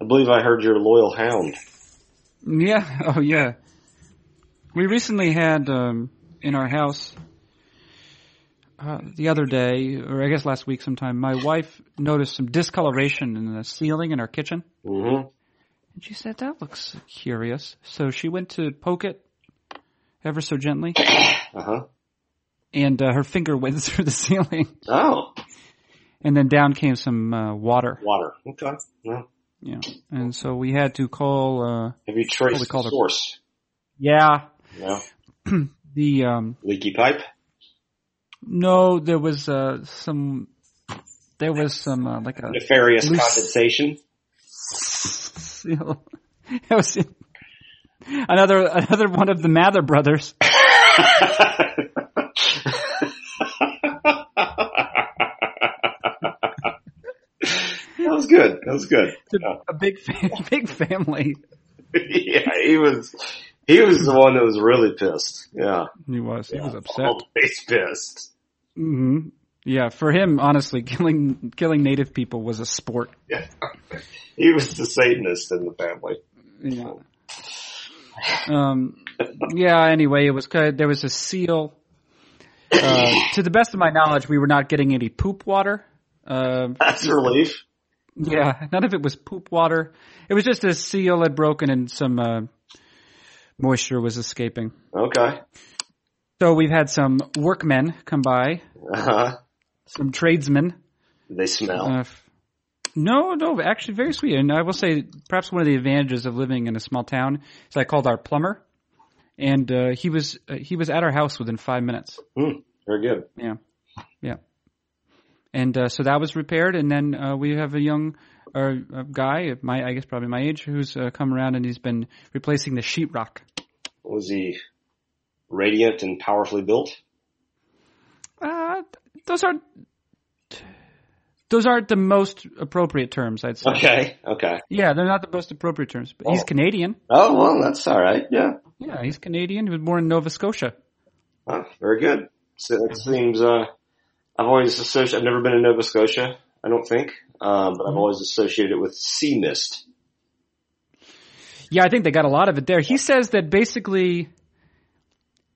B: I believe I heard your loyal hound.
A: Yeah. Oh yeah. We recently had um, in our house uh, the other day, or I guess last week sometime. My wife noticed some discoloration in the ceiling in our kitchen,
B: Mm-hmm.
A: and she said that looks curious. So she went to poke it ever so gently,
B: Uh huh.
A: and uh, her finger went through the ceiling,
B: Oh,
A: and then down came some uh, water.
B: water. Okay. Well,
A: Yeah, and so we had to call. Uh,
B: have you traced the source?
A: yeah,
B: No.
A: the um,
B: Leaky pipe?
A: No, there was uh, some. There was some uh, like a
B: Nefarious
A: Loose-
B: condensation?
A: It was another another one of the Mather brothers.
B: That was good. That was good.
A: It's a, big big family.
B: yeah, he was, he was the one that was really pissed. Yeah.
A: He was. He was upset.
B: Always pissed.
A: Hmm Yeah, for him, honestly, killing killing native people was a sport.
B: Yeah. He was the Satanist in the family.
A: Yeah. Um. Yeah. Anyway, it was. There was a seal. Uh, to the best of my knowledge, we were not getting any poop water. Uh,
B: That's a relief.
A: yeah, none of it was poop water. It was just a seal had broken and some uh, moisture was escaping.
B: Okay.
A: So we've had some workmen come by,
B: Uh-huh.
A: some tradesmen.
B: They smell.
A: Uh, no, no, actually very sweet. And I will say, perhaps one of the advantages of living in a small town is I called our plumber, and uh, he was uh, he was at our house within five minutes.
B: Hmm. Very good.
A: Yeah, yeah. And uh, so that was repaired, and then uh, we have a young uh, guy, my I guess probably my age, who's uh, come around and he's been replacing the sheetrock.
B: Was he radiant and powerfully built?
A: Uh, those aren't those aren't the most appropriate terms, I'd say.
B: Okay, okay.
A: Yeah, they're not the most appropriate terms. But he's
B: Oh.
A: Canadian.
B: Oh well, that's all right. Yeah,
A: Yeah, he's Canadian. He was born in Nova Scotia.
B: oh, very good. So it seems uh, I've always associated. I've never been in Nova Scotia. I don't think, um, but I've always associated it with sea mist.
A: Yeah, I think they got a lot of it there. He says that basically,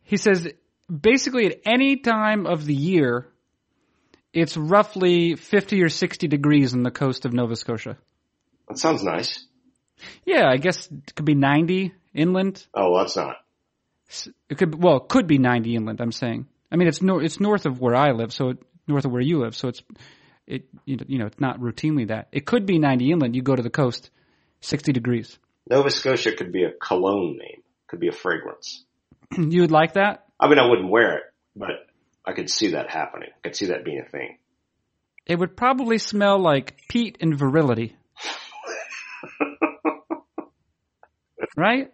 A: he says basically at any time of the year, it's roughly 50 or 60 degrees on the coast of Nova Scotia.
B: That sounds nice.
A: Yeah, I guess it could be 90 inland.
B: Oh, well, that's not.
A: It could, well, it could be 90 inland, I'm saying. I mean, it's nor- it's north of where I live, so it, north of where you live, so it's, it, you know, you know, it's not routinely that. It could be 90 inland. You go to the coast, 60 degrees.
B: Nova Scotia could be a cologne name. Could be a fragrance.
A: you would like that?
B: I mean, I wouldn't wear it, but I could see that happening. I could see that being a thing.
A: It would probably smell like peat and virility. right?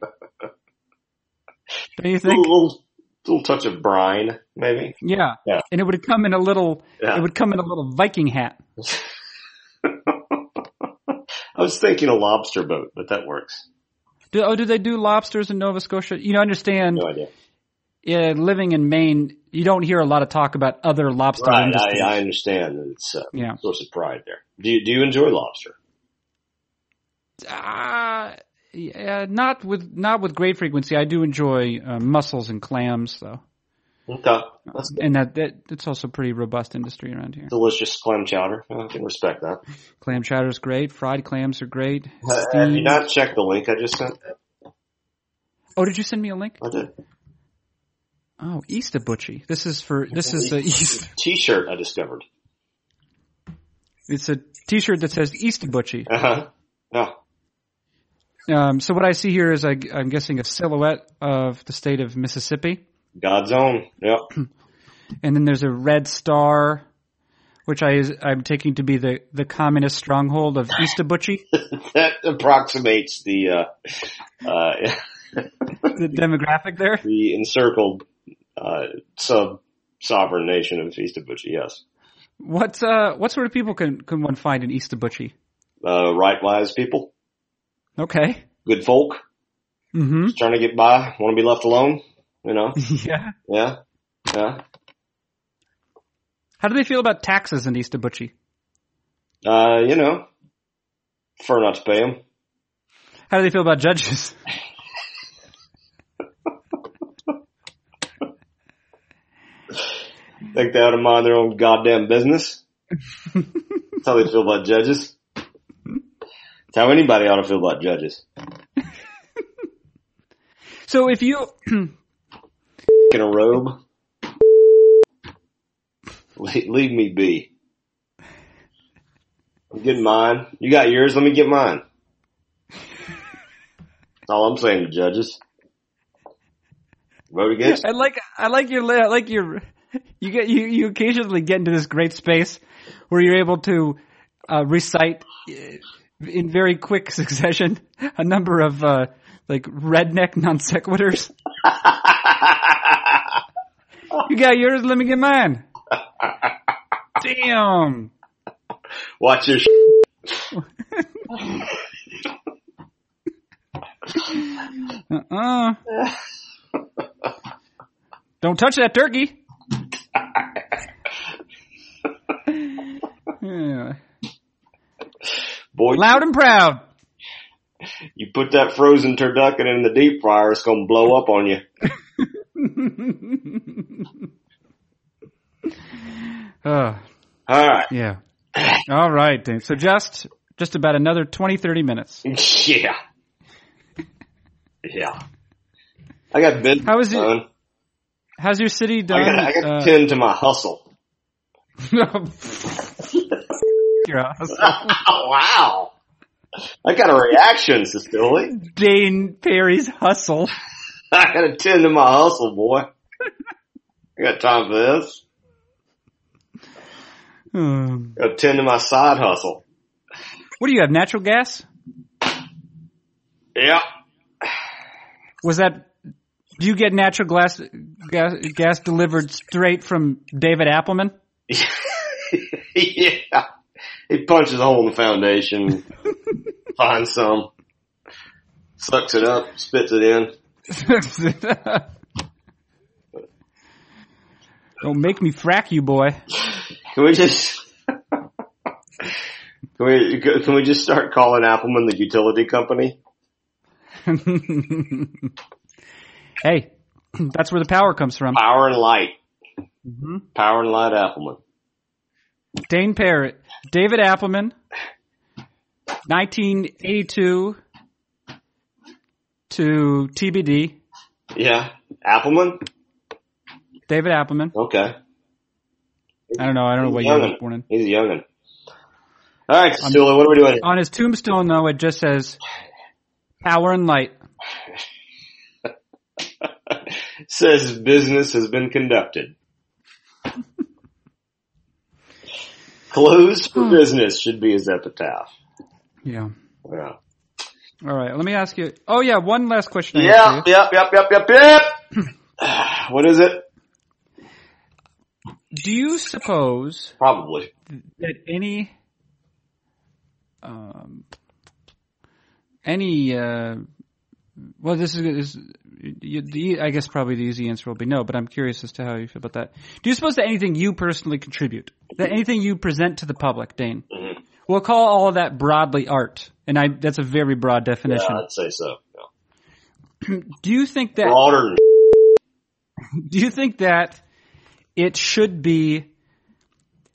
A: Don't you
B: A
A: think?
B: little, little touch of brine, maybe.
A: Yeah.
B: Yeah.
A: And it would come in a little,
B: Yeah.
A: it would come in a little Viking hat.
B: I was thinking a lobster boat, but that works.
A: Do, oh, do they do lobsters in Nova Scotia? You know, understand,
B: No idea.
A: yeah, living in Maine, you don't hear a lot of talk about other lobster
B: Right,
A: industries.
B: I, I understand. that It's a
A: Yeah.
B: source of pride there. Do you, do you enjoy lobster?
A: Uh, yeah, not with, not with great frequency. I do enjoy uh, mussels and clams though.
B: Okay. That's good.
A: And that, that, it's also a pretty robust industry around here.
B: delicious clam chowder. I can respect that.
A: Clam chowder is great. Fried clams are great.
B: Uh, Have you not checked the link I just sent?
A: Oh, did you send me a link?
B: I did.
A: Oh, East of Butchie. This is for this is the East.
B: T-shirt I discovered.
A: It's a T-shirt that says East of Butchie.
B: Uh huh. Yeah.
A: Um, so what I see here is I, I'm guessing a silhouette of the state of Mississippi,
B: God's own. Yep.
A: and then there's a red star, which I I'm taking to be the the communist stronghold of Easter Butchie,
B: that approximates the uh, uh,
A: the demographic there.
B: the encircled uh, sub sovereign nation of Butchie. Yes.
A: What uh what sort of people can can one find in Easter Butchie?
B: Uh, right wise people,
A: Okay.
B: good folk,
A: Mm-hmm.
B: Just trying to get by, want to be left alone. You know.
A: yeah.
B: Yeah. Yeah.
A: How do they feel about taxes in Easter Butchie?
B: Uh, you know, for not to pay them.
A: How do they feel about judges?
B: Think they ought to mind their own goddamn business. That's how they feel about judges. That's how anybody ought to feel about judges.
A: So if you
B: In a robe. leave, me be. I'm getting mine. You got yours. Let me get mine. That's all I'm saying to judges. Vote against.
A: I like I like your I like your you get you you occasionally get into this great space where you're able to uh, recite uh, in very quick succession a number of uh, like redneck non sequiturs. You got yours, let me get mine. Damn.
B: Watch your. Sh-
A: Uh-uh. Don't touch that turkey. Yeah.
B: Boy,
A: Loud and proud.
B: you put that frozen turducken in the deep fryer, it's gonna blow up on you.
A: Uh,
B: Alright.
A: yeah. All right, Dave. So just just about another 20, 30 minutes.
B: Yeah. Yeah. I got business
A: How is it-
B: done.
A: How's your city done?
B: I got, I got to
A: Uh,
B: tend to my hustle.
A: your.
B: Oh, wow. I got a reaction, Sicily.
A: Dayn Perry's hustle.
B: I got to tend to my hustle, boy. I got time for this.
A: Hmm.
B: Attend to my side hustle.
A: What do you have? Natural gas?
B: Yeah.
A: Was that? Do you get natural gas gas, gas delivered straight from David Appelman?
B: yeah. He punches a hole in the foundation, finds some, sucks it up, spits it in.
A: Don't make me frack you, boy.
B: Can we just can we can we just start calling Appelman the utility company?
A: hey, that's where the power comes from.
B: Power and light.
A: Mm-hmm.
B: Power and light Appelman.
A: Dayn Parrott, David Appelman, 1982 to TBD.
B: Yeah, Appelman.
A: David Appelman.
B: Okay,
A: I don't know. I don't know what year he was born in.
B: he's a youngin. All right, Stula, what are we doing?
A: On his tombstone, though, it just says "Power and Light."
B: Says business has been conducted. Closed for hmm. business should be his epitaph.
A: Yeah.
B: Yeah.
A: All right. Let me ask you. Oh yeah, one last question. I have
B: Yep,
A: for you.
B: yep, yep, yep, yep, yep. what is it?
A: Do you suppose
B: Probably.
A: that any um, any uh, well, this is, is you, the I guess probably the easy answer will be no, but I'm curious as to how you feel about that. Do you suppose that anything you personally contribute, that anything you present to the public, Dayn,
B: Mhm.
A: we'll call all of that broadly art, and I that's a very broad
B: Yeah,
A: definition.
B: I'd say so. Yeah.
A: Do you think that
B: Broader
A: do you think that it should be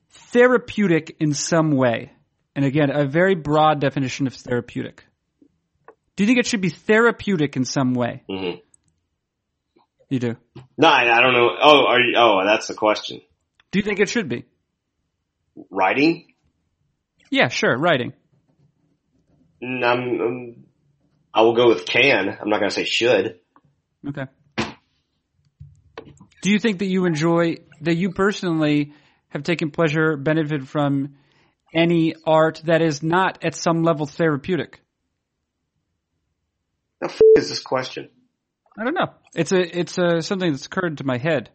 A: therapeutic in some way? And again, a very broad definition of therapeutic. Do you think it should be therapeutic in some way?
B: hmm
A: You do.
B: No, I, don't know. Oh, are you, oh, that's the question.
A: Do you think it should be?
B: Writing?
A: Yeah, sure, writing.
B: Mm, I'm, um, I will go with can. I'm not going to say should.
A: Okay. Do you think that you enjoy, that you personally have taken pleasure, benefited from any art that is not at some level therapeutic?
B: The f- is this question?
A: I don't know. It's a, it's a, something that's occurred to my head.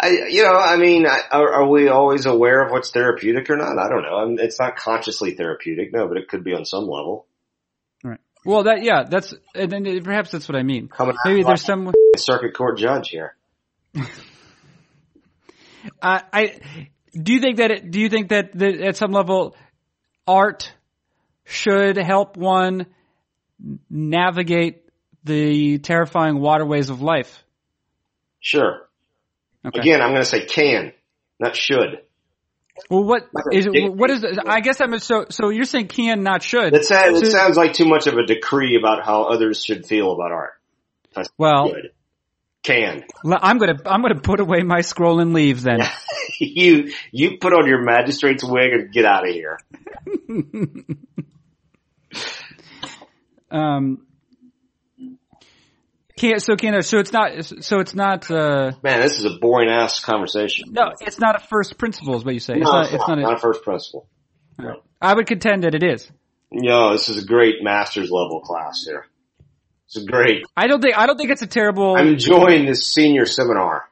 B: I, you know, I mean, I, are, are we always aware of what's therapeutic or not? I don't know. I mean, it's not consciously therapeutic, no, but it could be on some level.
A: Right. Well, that yeah, that's and then perhaps that's what I mean.
B: Coming
A: Maybe there's some.
B: circuit court judge here.
A: I I do you think that it, do you think that, that at some level art should help one navigate the terrifying waterways of life?
B: Sure.
A: Okay.
B: Again, I'm going to say can, not should.
A: Well, what is
B: dick-
A: what is I guess I'm so so you're saying can not should.
B: It sounds, it
A: So-
B: sounds like too much of a decree about how others should feel about art.
A: Well,
B: good. Can.
A: I'm gonna I'm gonna put away my scroll and leave then.
B: you, you put on your magistrate's wig and get out of here.
A: um. Can so can so it's not so it's not uh
B: Man, this is a boring ass conversation.
A: no it's not a first principle is what you say it's
B: No,
A: not it's not,
B: not
A: a,
B: a first principle.
A: I would contend that it is
B: No, this is a great master's level class here. It's great.
A: I don't think I don't think it's a terrible
B: I'm enjoying this senior seminar.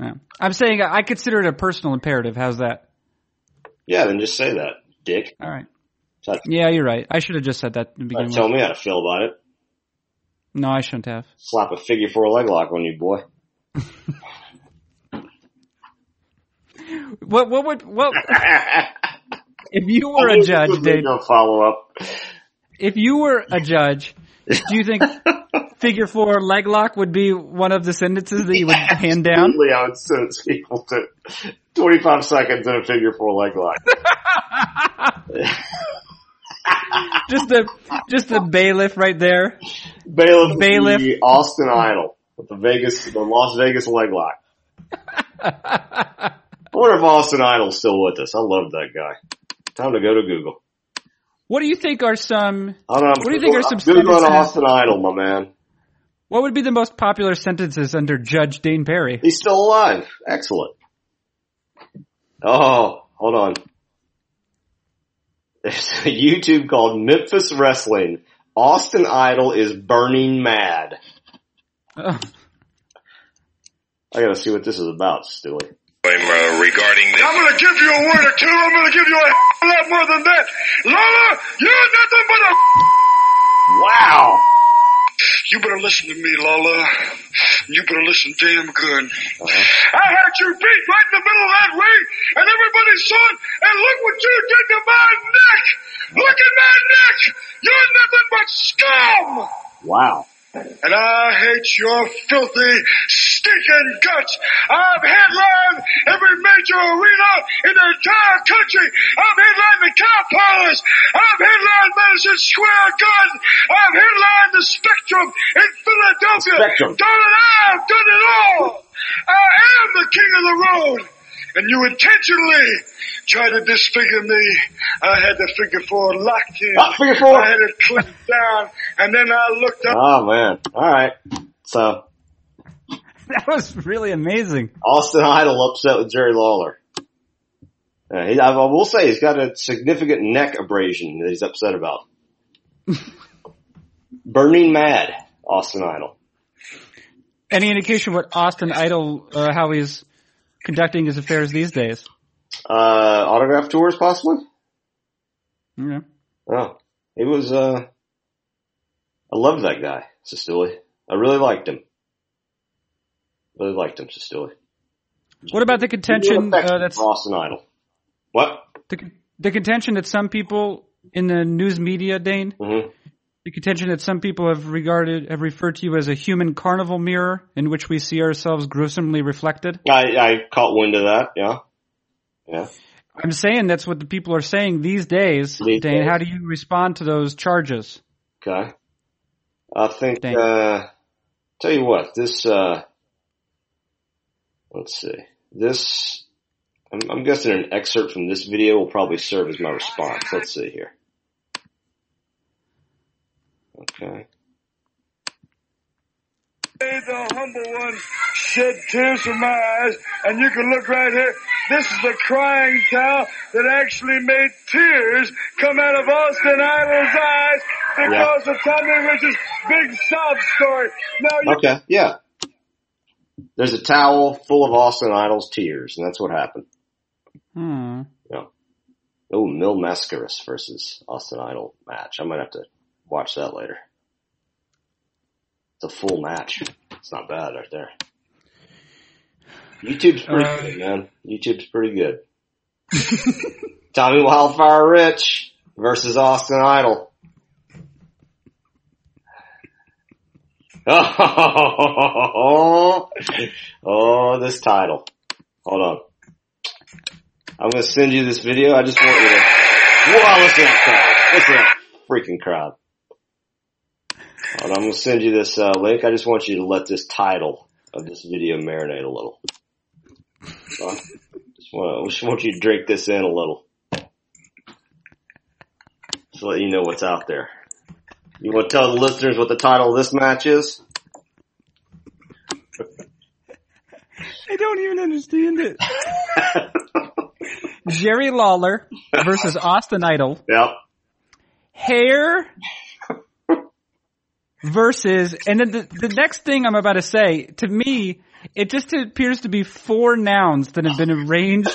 A: Yeah. I'm saying I consider it a personal imperative how's that
B: Yeah, then just say that, dick.
A: all right
B: Tell,
A: yeah you're right I should have just said that to begin
B: tell me how to feel about it.
A: no I shouldn't have
B: Slap a figure four leg lock on you, boy.
A: what what would what if you were a judge Dave
B: No follow up.
A: if you were a judge, do you think figure four leg lock would be one of the sentences that you would hand down?
B: Absolutely, I would sentence people to 25 seconds in a figure four leg lock.
A: Just the just the bailiff right there.
B: Bailiff,
A: Bailiff.
B: the Austin Idol with the Vegas, the Las Vegas leg lock. I wonder if Austin Idol's still with us. I love that guy. Time to go to Google.
A: What do you think are some?
B: I don't know.
A: What do you think are some sentences-
B: Austin Idol, my man.
A: What would be the most popular sentences under Judge Dayn Perry?
B: He's still alive. Excellent. Oh, hold on. There's a YouTube called Memphis Wrestling. Austin Idol is burning mad.
A: Oh,
B: I gotta see what this is about, Stewie.
C: Uh, regarding the
D: I'm gonna give you a word or two. I'm gonna give you a lot more than that. Lola, you're nothing but a.
B: Wow!
D: You better listen to me, Lola. You better listen damn good.
B: Uh-huh.
D: I had you beat right in the middle of that ring, and everybody saw it. And look what you did to my neck. Look at my neck. You're nothing but scum.
B: Wow.
D: And I hate your filthy, stinking guts. I've headlined every major arena in the entire country. I've headlined the Cow Palace. I've headlined Madison Square Garden. I've headlined the Spectrum in Philadelphia.
B: Spectrum.
D: Done it, I've done it all. I am the king of the road. And you intentionally tried to disfigure me. I had the figure four locked in.
B: Ah, figure four.
D: I had it clamped down. And then I looked up.
B: Oh man. Alright. So,
A: that was really amazing.
B: Austin Idol upset with Jerry Lawler. Uh, he, I will say he's got a significant neck abrasion that he's upset about. Burning mad, Austin Idol.
A: Any indication what Austin Idol, uh, how he's conducting his affairs these days?
B: Uh, autograph tours possibly?
A: Yeah.
B: Oh, he was, uh, I loved that guy, Cistulli. I really liked him. Really liked him.
A: What about the contention uh, that's
B: Austin Idol. What?
A: the, the contention that some people in the news media, Dayn,
B: hmm
A: the contention that some people have regarded have referred to you as a human carnival mirror in which we see ourselves gruesomely reflected.
B: I, I caught wind of that, yeah. Yeah.
A: I'm saying that's what the people are saying these days.
B: These
A: Dayn,
B: days.
A: how do you respond to those charges?
B: Okay. I think, uh, tell you what, this, uh, let's see, this, I'm, I'm guessing an excerpt from this video will probably serve as my response. Let's see here. Okay.
D: the humble one shed tears from my eyes, and you can look right here. This is the crying towel that actually made tears come out of Austin Idol's eyes because of Tommy Rich's big sob story. Now you
B: Okay, yeah. There's a towel full of Austin Idol's tears, and that's what happened.
A: Hmm.
B: Yeah. Oh, Mil Máscaras versus Austin Idol match. I might have to watch that later. It's a full match. It's not bad right there. YouTube's pretty
A: Uh,
B: good, man. YouTube's pretty good. Tommy Wildfire Rich versus Austin Idol. Oh, oh, this title. Hold on. I'm gonna send you this video. I just want you to. Wow, listen to that crowd. Listen to that freaking crowd. I'm gonna send you this uh, link. I just want you to let this title of this video marinate a little. Uh, just, want, just want you to drink this in a little. Just let you know what's out there. You want to tell the listeners what the title of this match is?
A: I don't even understand it. Jerry Lawler versus Austin Idol.
B: Yep.
A: Hair versus, and then the, the next thing I'm about to say, to me, it just appears to be four nouns that have been arranged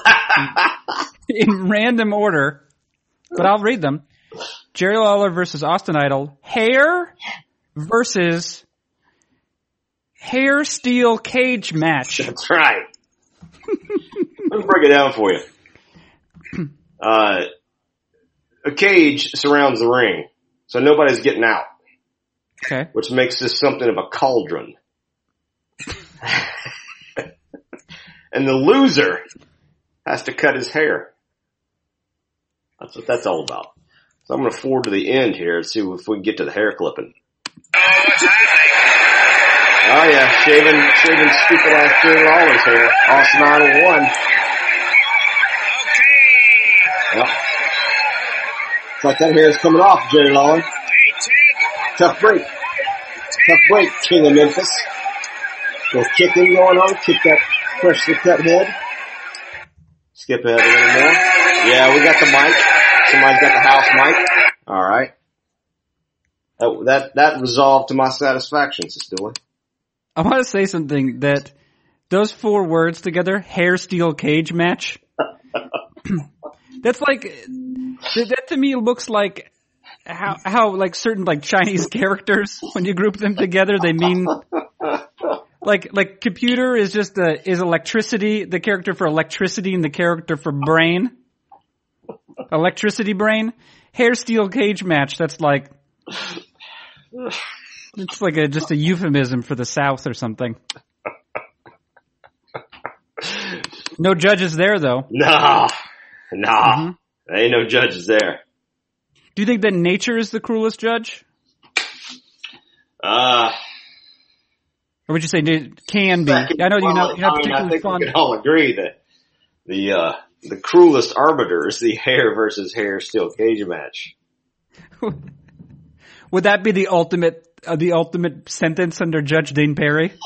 A: in random order, but I'll read them. Jerry Lawler versus Austin Idol. Hair versus hair steel cage match.
B: That's right. Let me break it down for you. Uh, a cage surrounds the ring, so nobody's getting out,
A: Okay.
B: which makes this something of a cauldron. and the loser has to cut his hair. That's what that's all about. So I'm going to forward to the end here and see if we can get to the hair clipping.
C: Oh, what's happening?
B: Oh yeah, shaving, shaving stupid ass Jerry Lawler's hair. Austin Idol oh won.
C: Okay.
B: Yep. It's like that hair is coming off, Jerry Lawler.
C: Hey,
B: Tough break. Tough break, King of Memphis. Little kicking going on, kick that freshly cut head. skip ahead a little more. Yeah, we got the mic. Somebody's got the house mic. All right. That that, that resolved to my satisfaction, Sister
A: I want to say something that those four words together, hair steel cage match. that's like that, that to me looks like how how like certain like Chinese characters when you group them together they mean like like computer is just a is electricity the character for electricity and the character for brain electricity brain hair steel cage match that's like it's like a just a euphemism for the South or something. No judges there though.
B: Nah, nah.
A: Mm-hmm.
B: There ain't no judges there.
A: Do you think that nature is the cruelest judge?
B: Uh,
A: Or would you say it can be? I know you're not, you're not
B: I mean, I
A: particularly
B: think we can all agree that the uh, the cruelest arbiter is the hair versus hair steel cage match.
A: Would that be the ultimate, uh, the ultimate sentence under Judge Dayn Perry?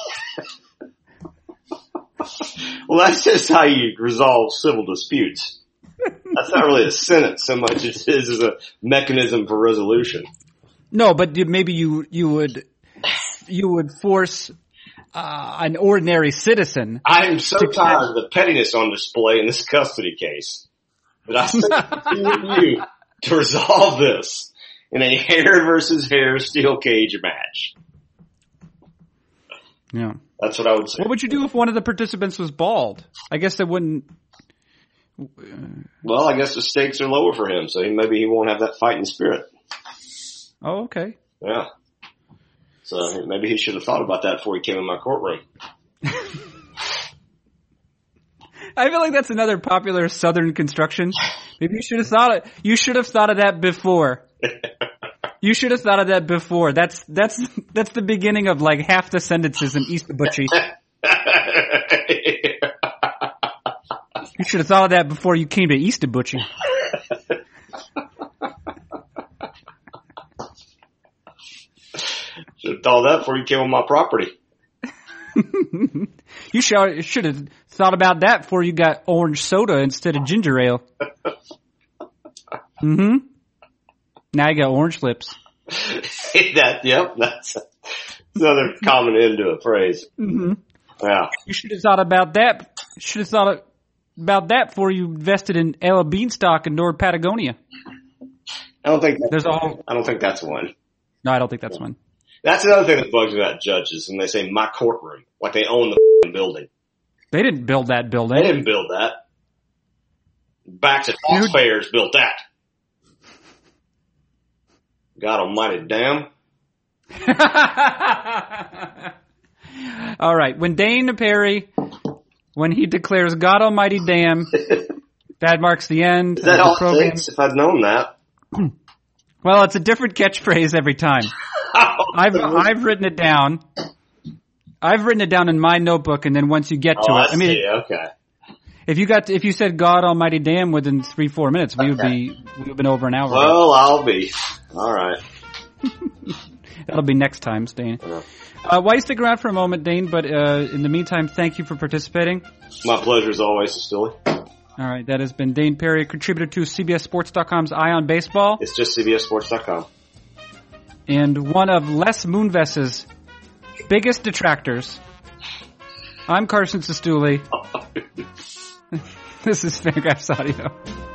B: Well, that's just how you resolve civil disputes. That's not really a sentence so much as it is a mechanism for resolution.
A: No, but maybe you you would you would force uh, an ordinary citizen.
B: I am so tired of the pettiness on display in this custody case that I say to you to resolve this in a hair versus hair steel cage match.
A: Yeah.
B: That's what I would say.
A: What would you do if one of the participants was bald? I guess that wouldn't.
B: Well, I guess the stakes are lower for him, so he, maybe he won't have that fighting spirit.
A: Oh, okay.
B: Yeah. So maybe he should have thought about that before he came in my courtroom.
A: I feel like that's another popular Southern construction. Maybe you should have thought it. You should have thought of that before. You should have thought of that before. That's that's that's the beginning of like half the sentences in Eastabuchie. You should have thought of that before you came to Eastabuchie.
B: Should have thought of that before you came on my property.
A: You should should have thought about that before you got orange soda instead of ginger ale. Mm-hmm. Now you got orange lips.
B: that, yep, that's another common end to a phrase.
A: Mm-hmm.
B: Yeah.
A: You should have thought about that. Should have thought about that before you invested in Ella Beanstalk in North Patagonia.
B: I don't think
A: There's a whole.
B: I don't think that's one.
A: No, I don't think that's one.
B: That's another thing that bugs me about judges when they say my courtroom, like they own the building.
A: They didn't build that building.
B: They didn't build that. Of
A: Dude.
B: taxpayers built that. God almighty damn.
A: All right. When Dayn Perry, when he declares God Almighty damn, that marks the end
B: Is that
A: of
B: all
A: the program.
B: it takes? If I'd known that.
A: Well, it's a different catchphrase every time. I've I've written it down. I've written it down in my notebook, and then once you get to
B: oh,
A: it,
B: I,
A: I mean.
B: Okay.
A: if you got if you said God Almighty damn within three four minutes, we would be we would have been over an hour. ago.
B: Well, I'll be. All right.
A: That'll be next time, Dayn.
B: Yeah.
A: Uh, why you stick around for a moment, Dayn? But uh, in the meantime, thank you for participating.
B: My pleasure as always, Stilly.
A: All right, that has been Dayn Perry, contributor to CBSSports.com's Eye on Baseball,
B: It's just CBSSports.com.
A: and one of Les Moonves's biggest detractors. I'm Carson Cistulli. this is Fangraphs Audio.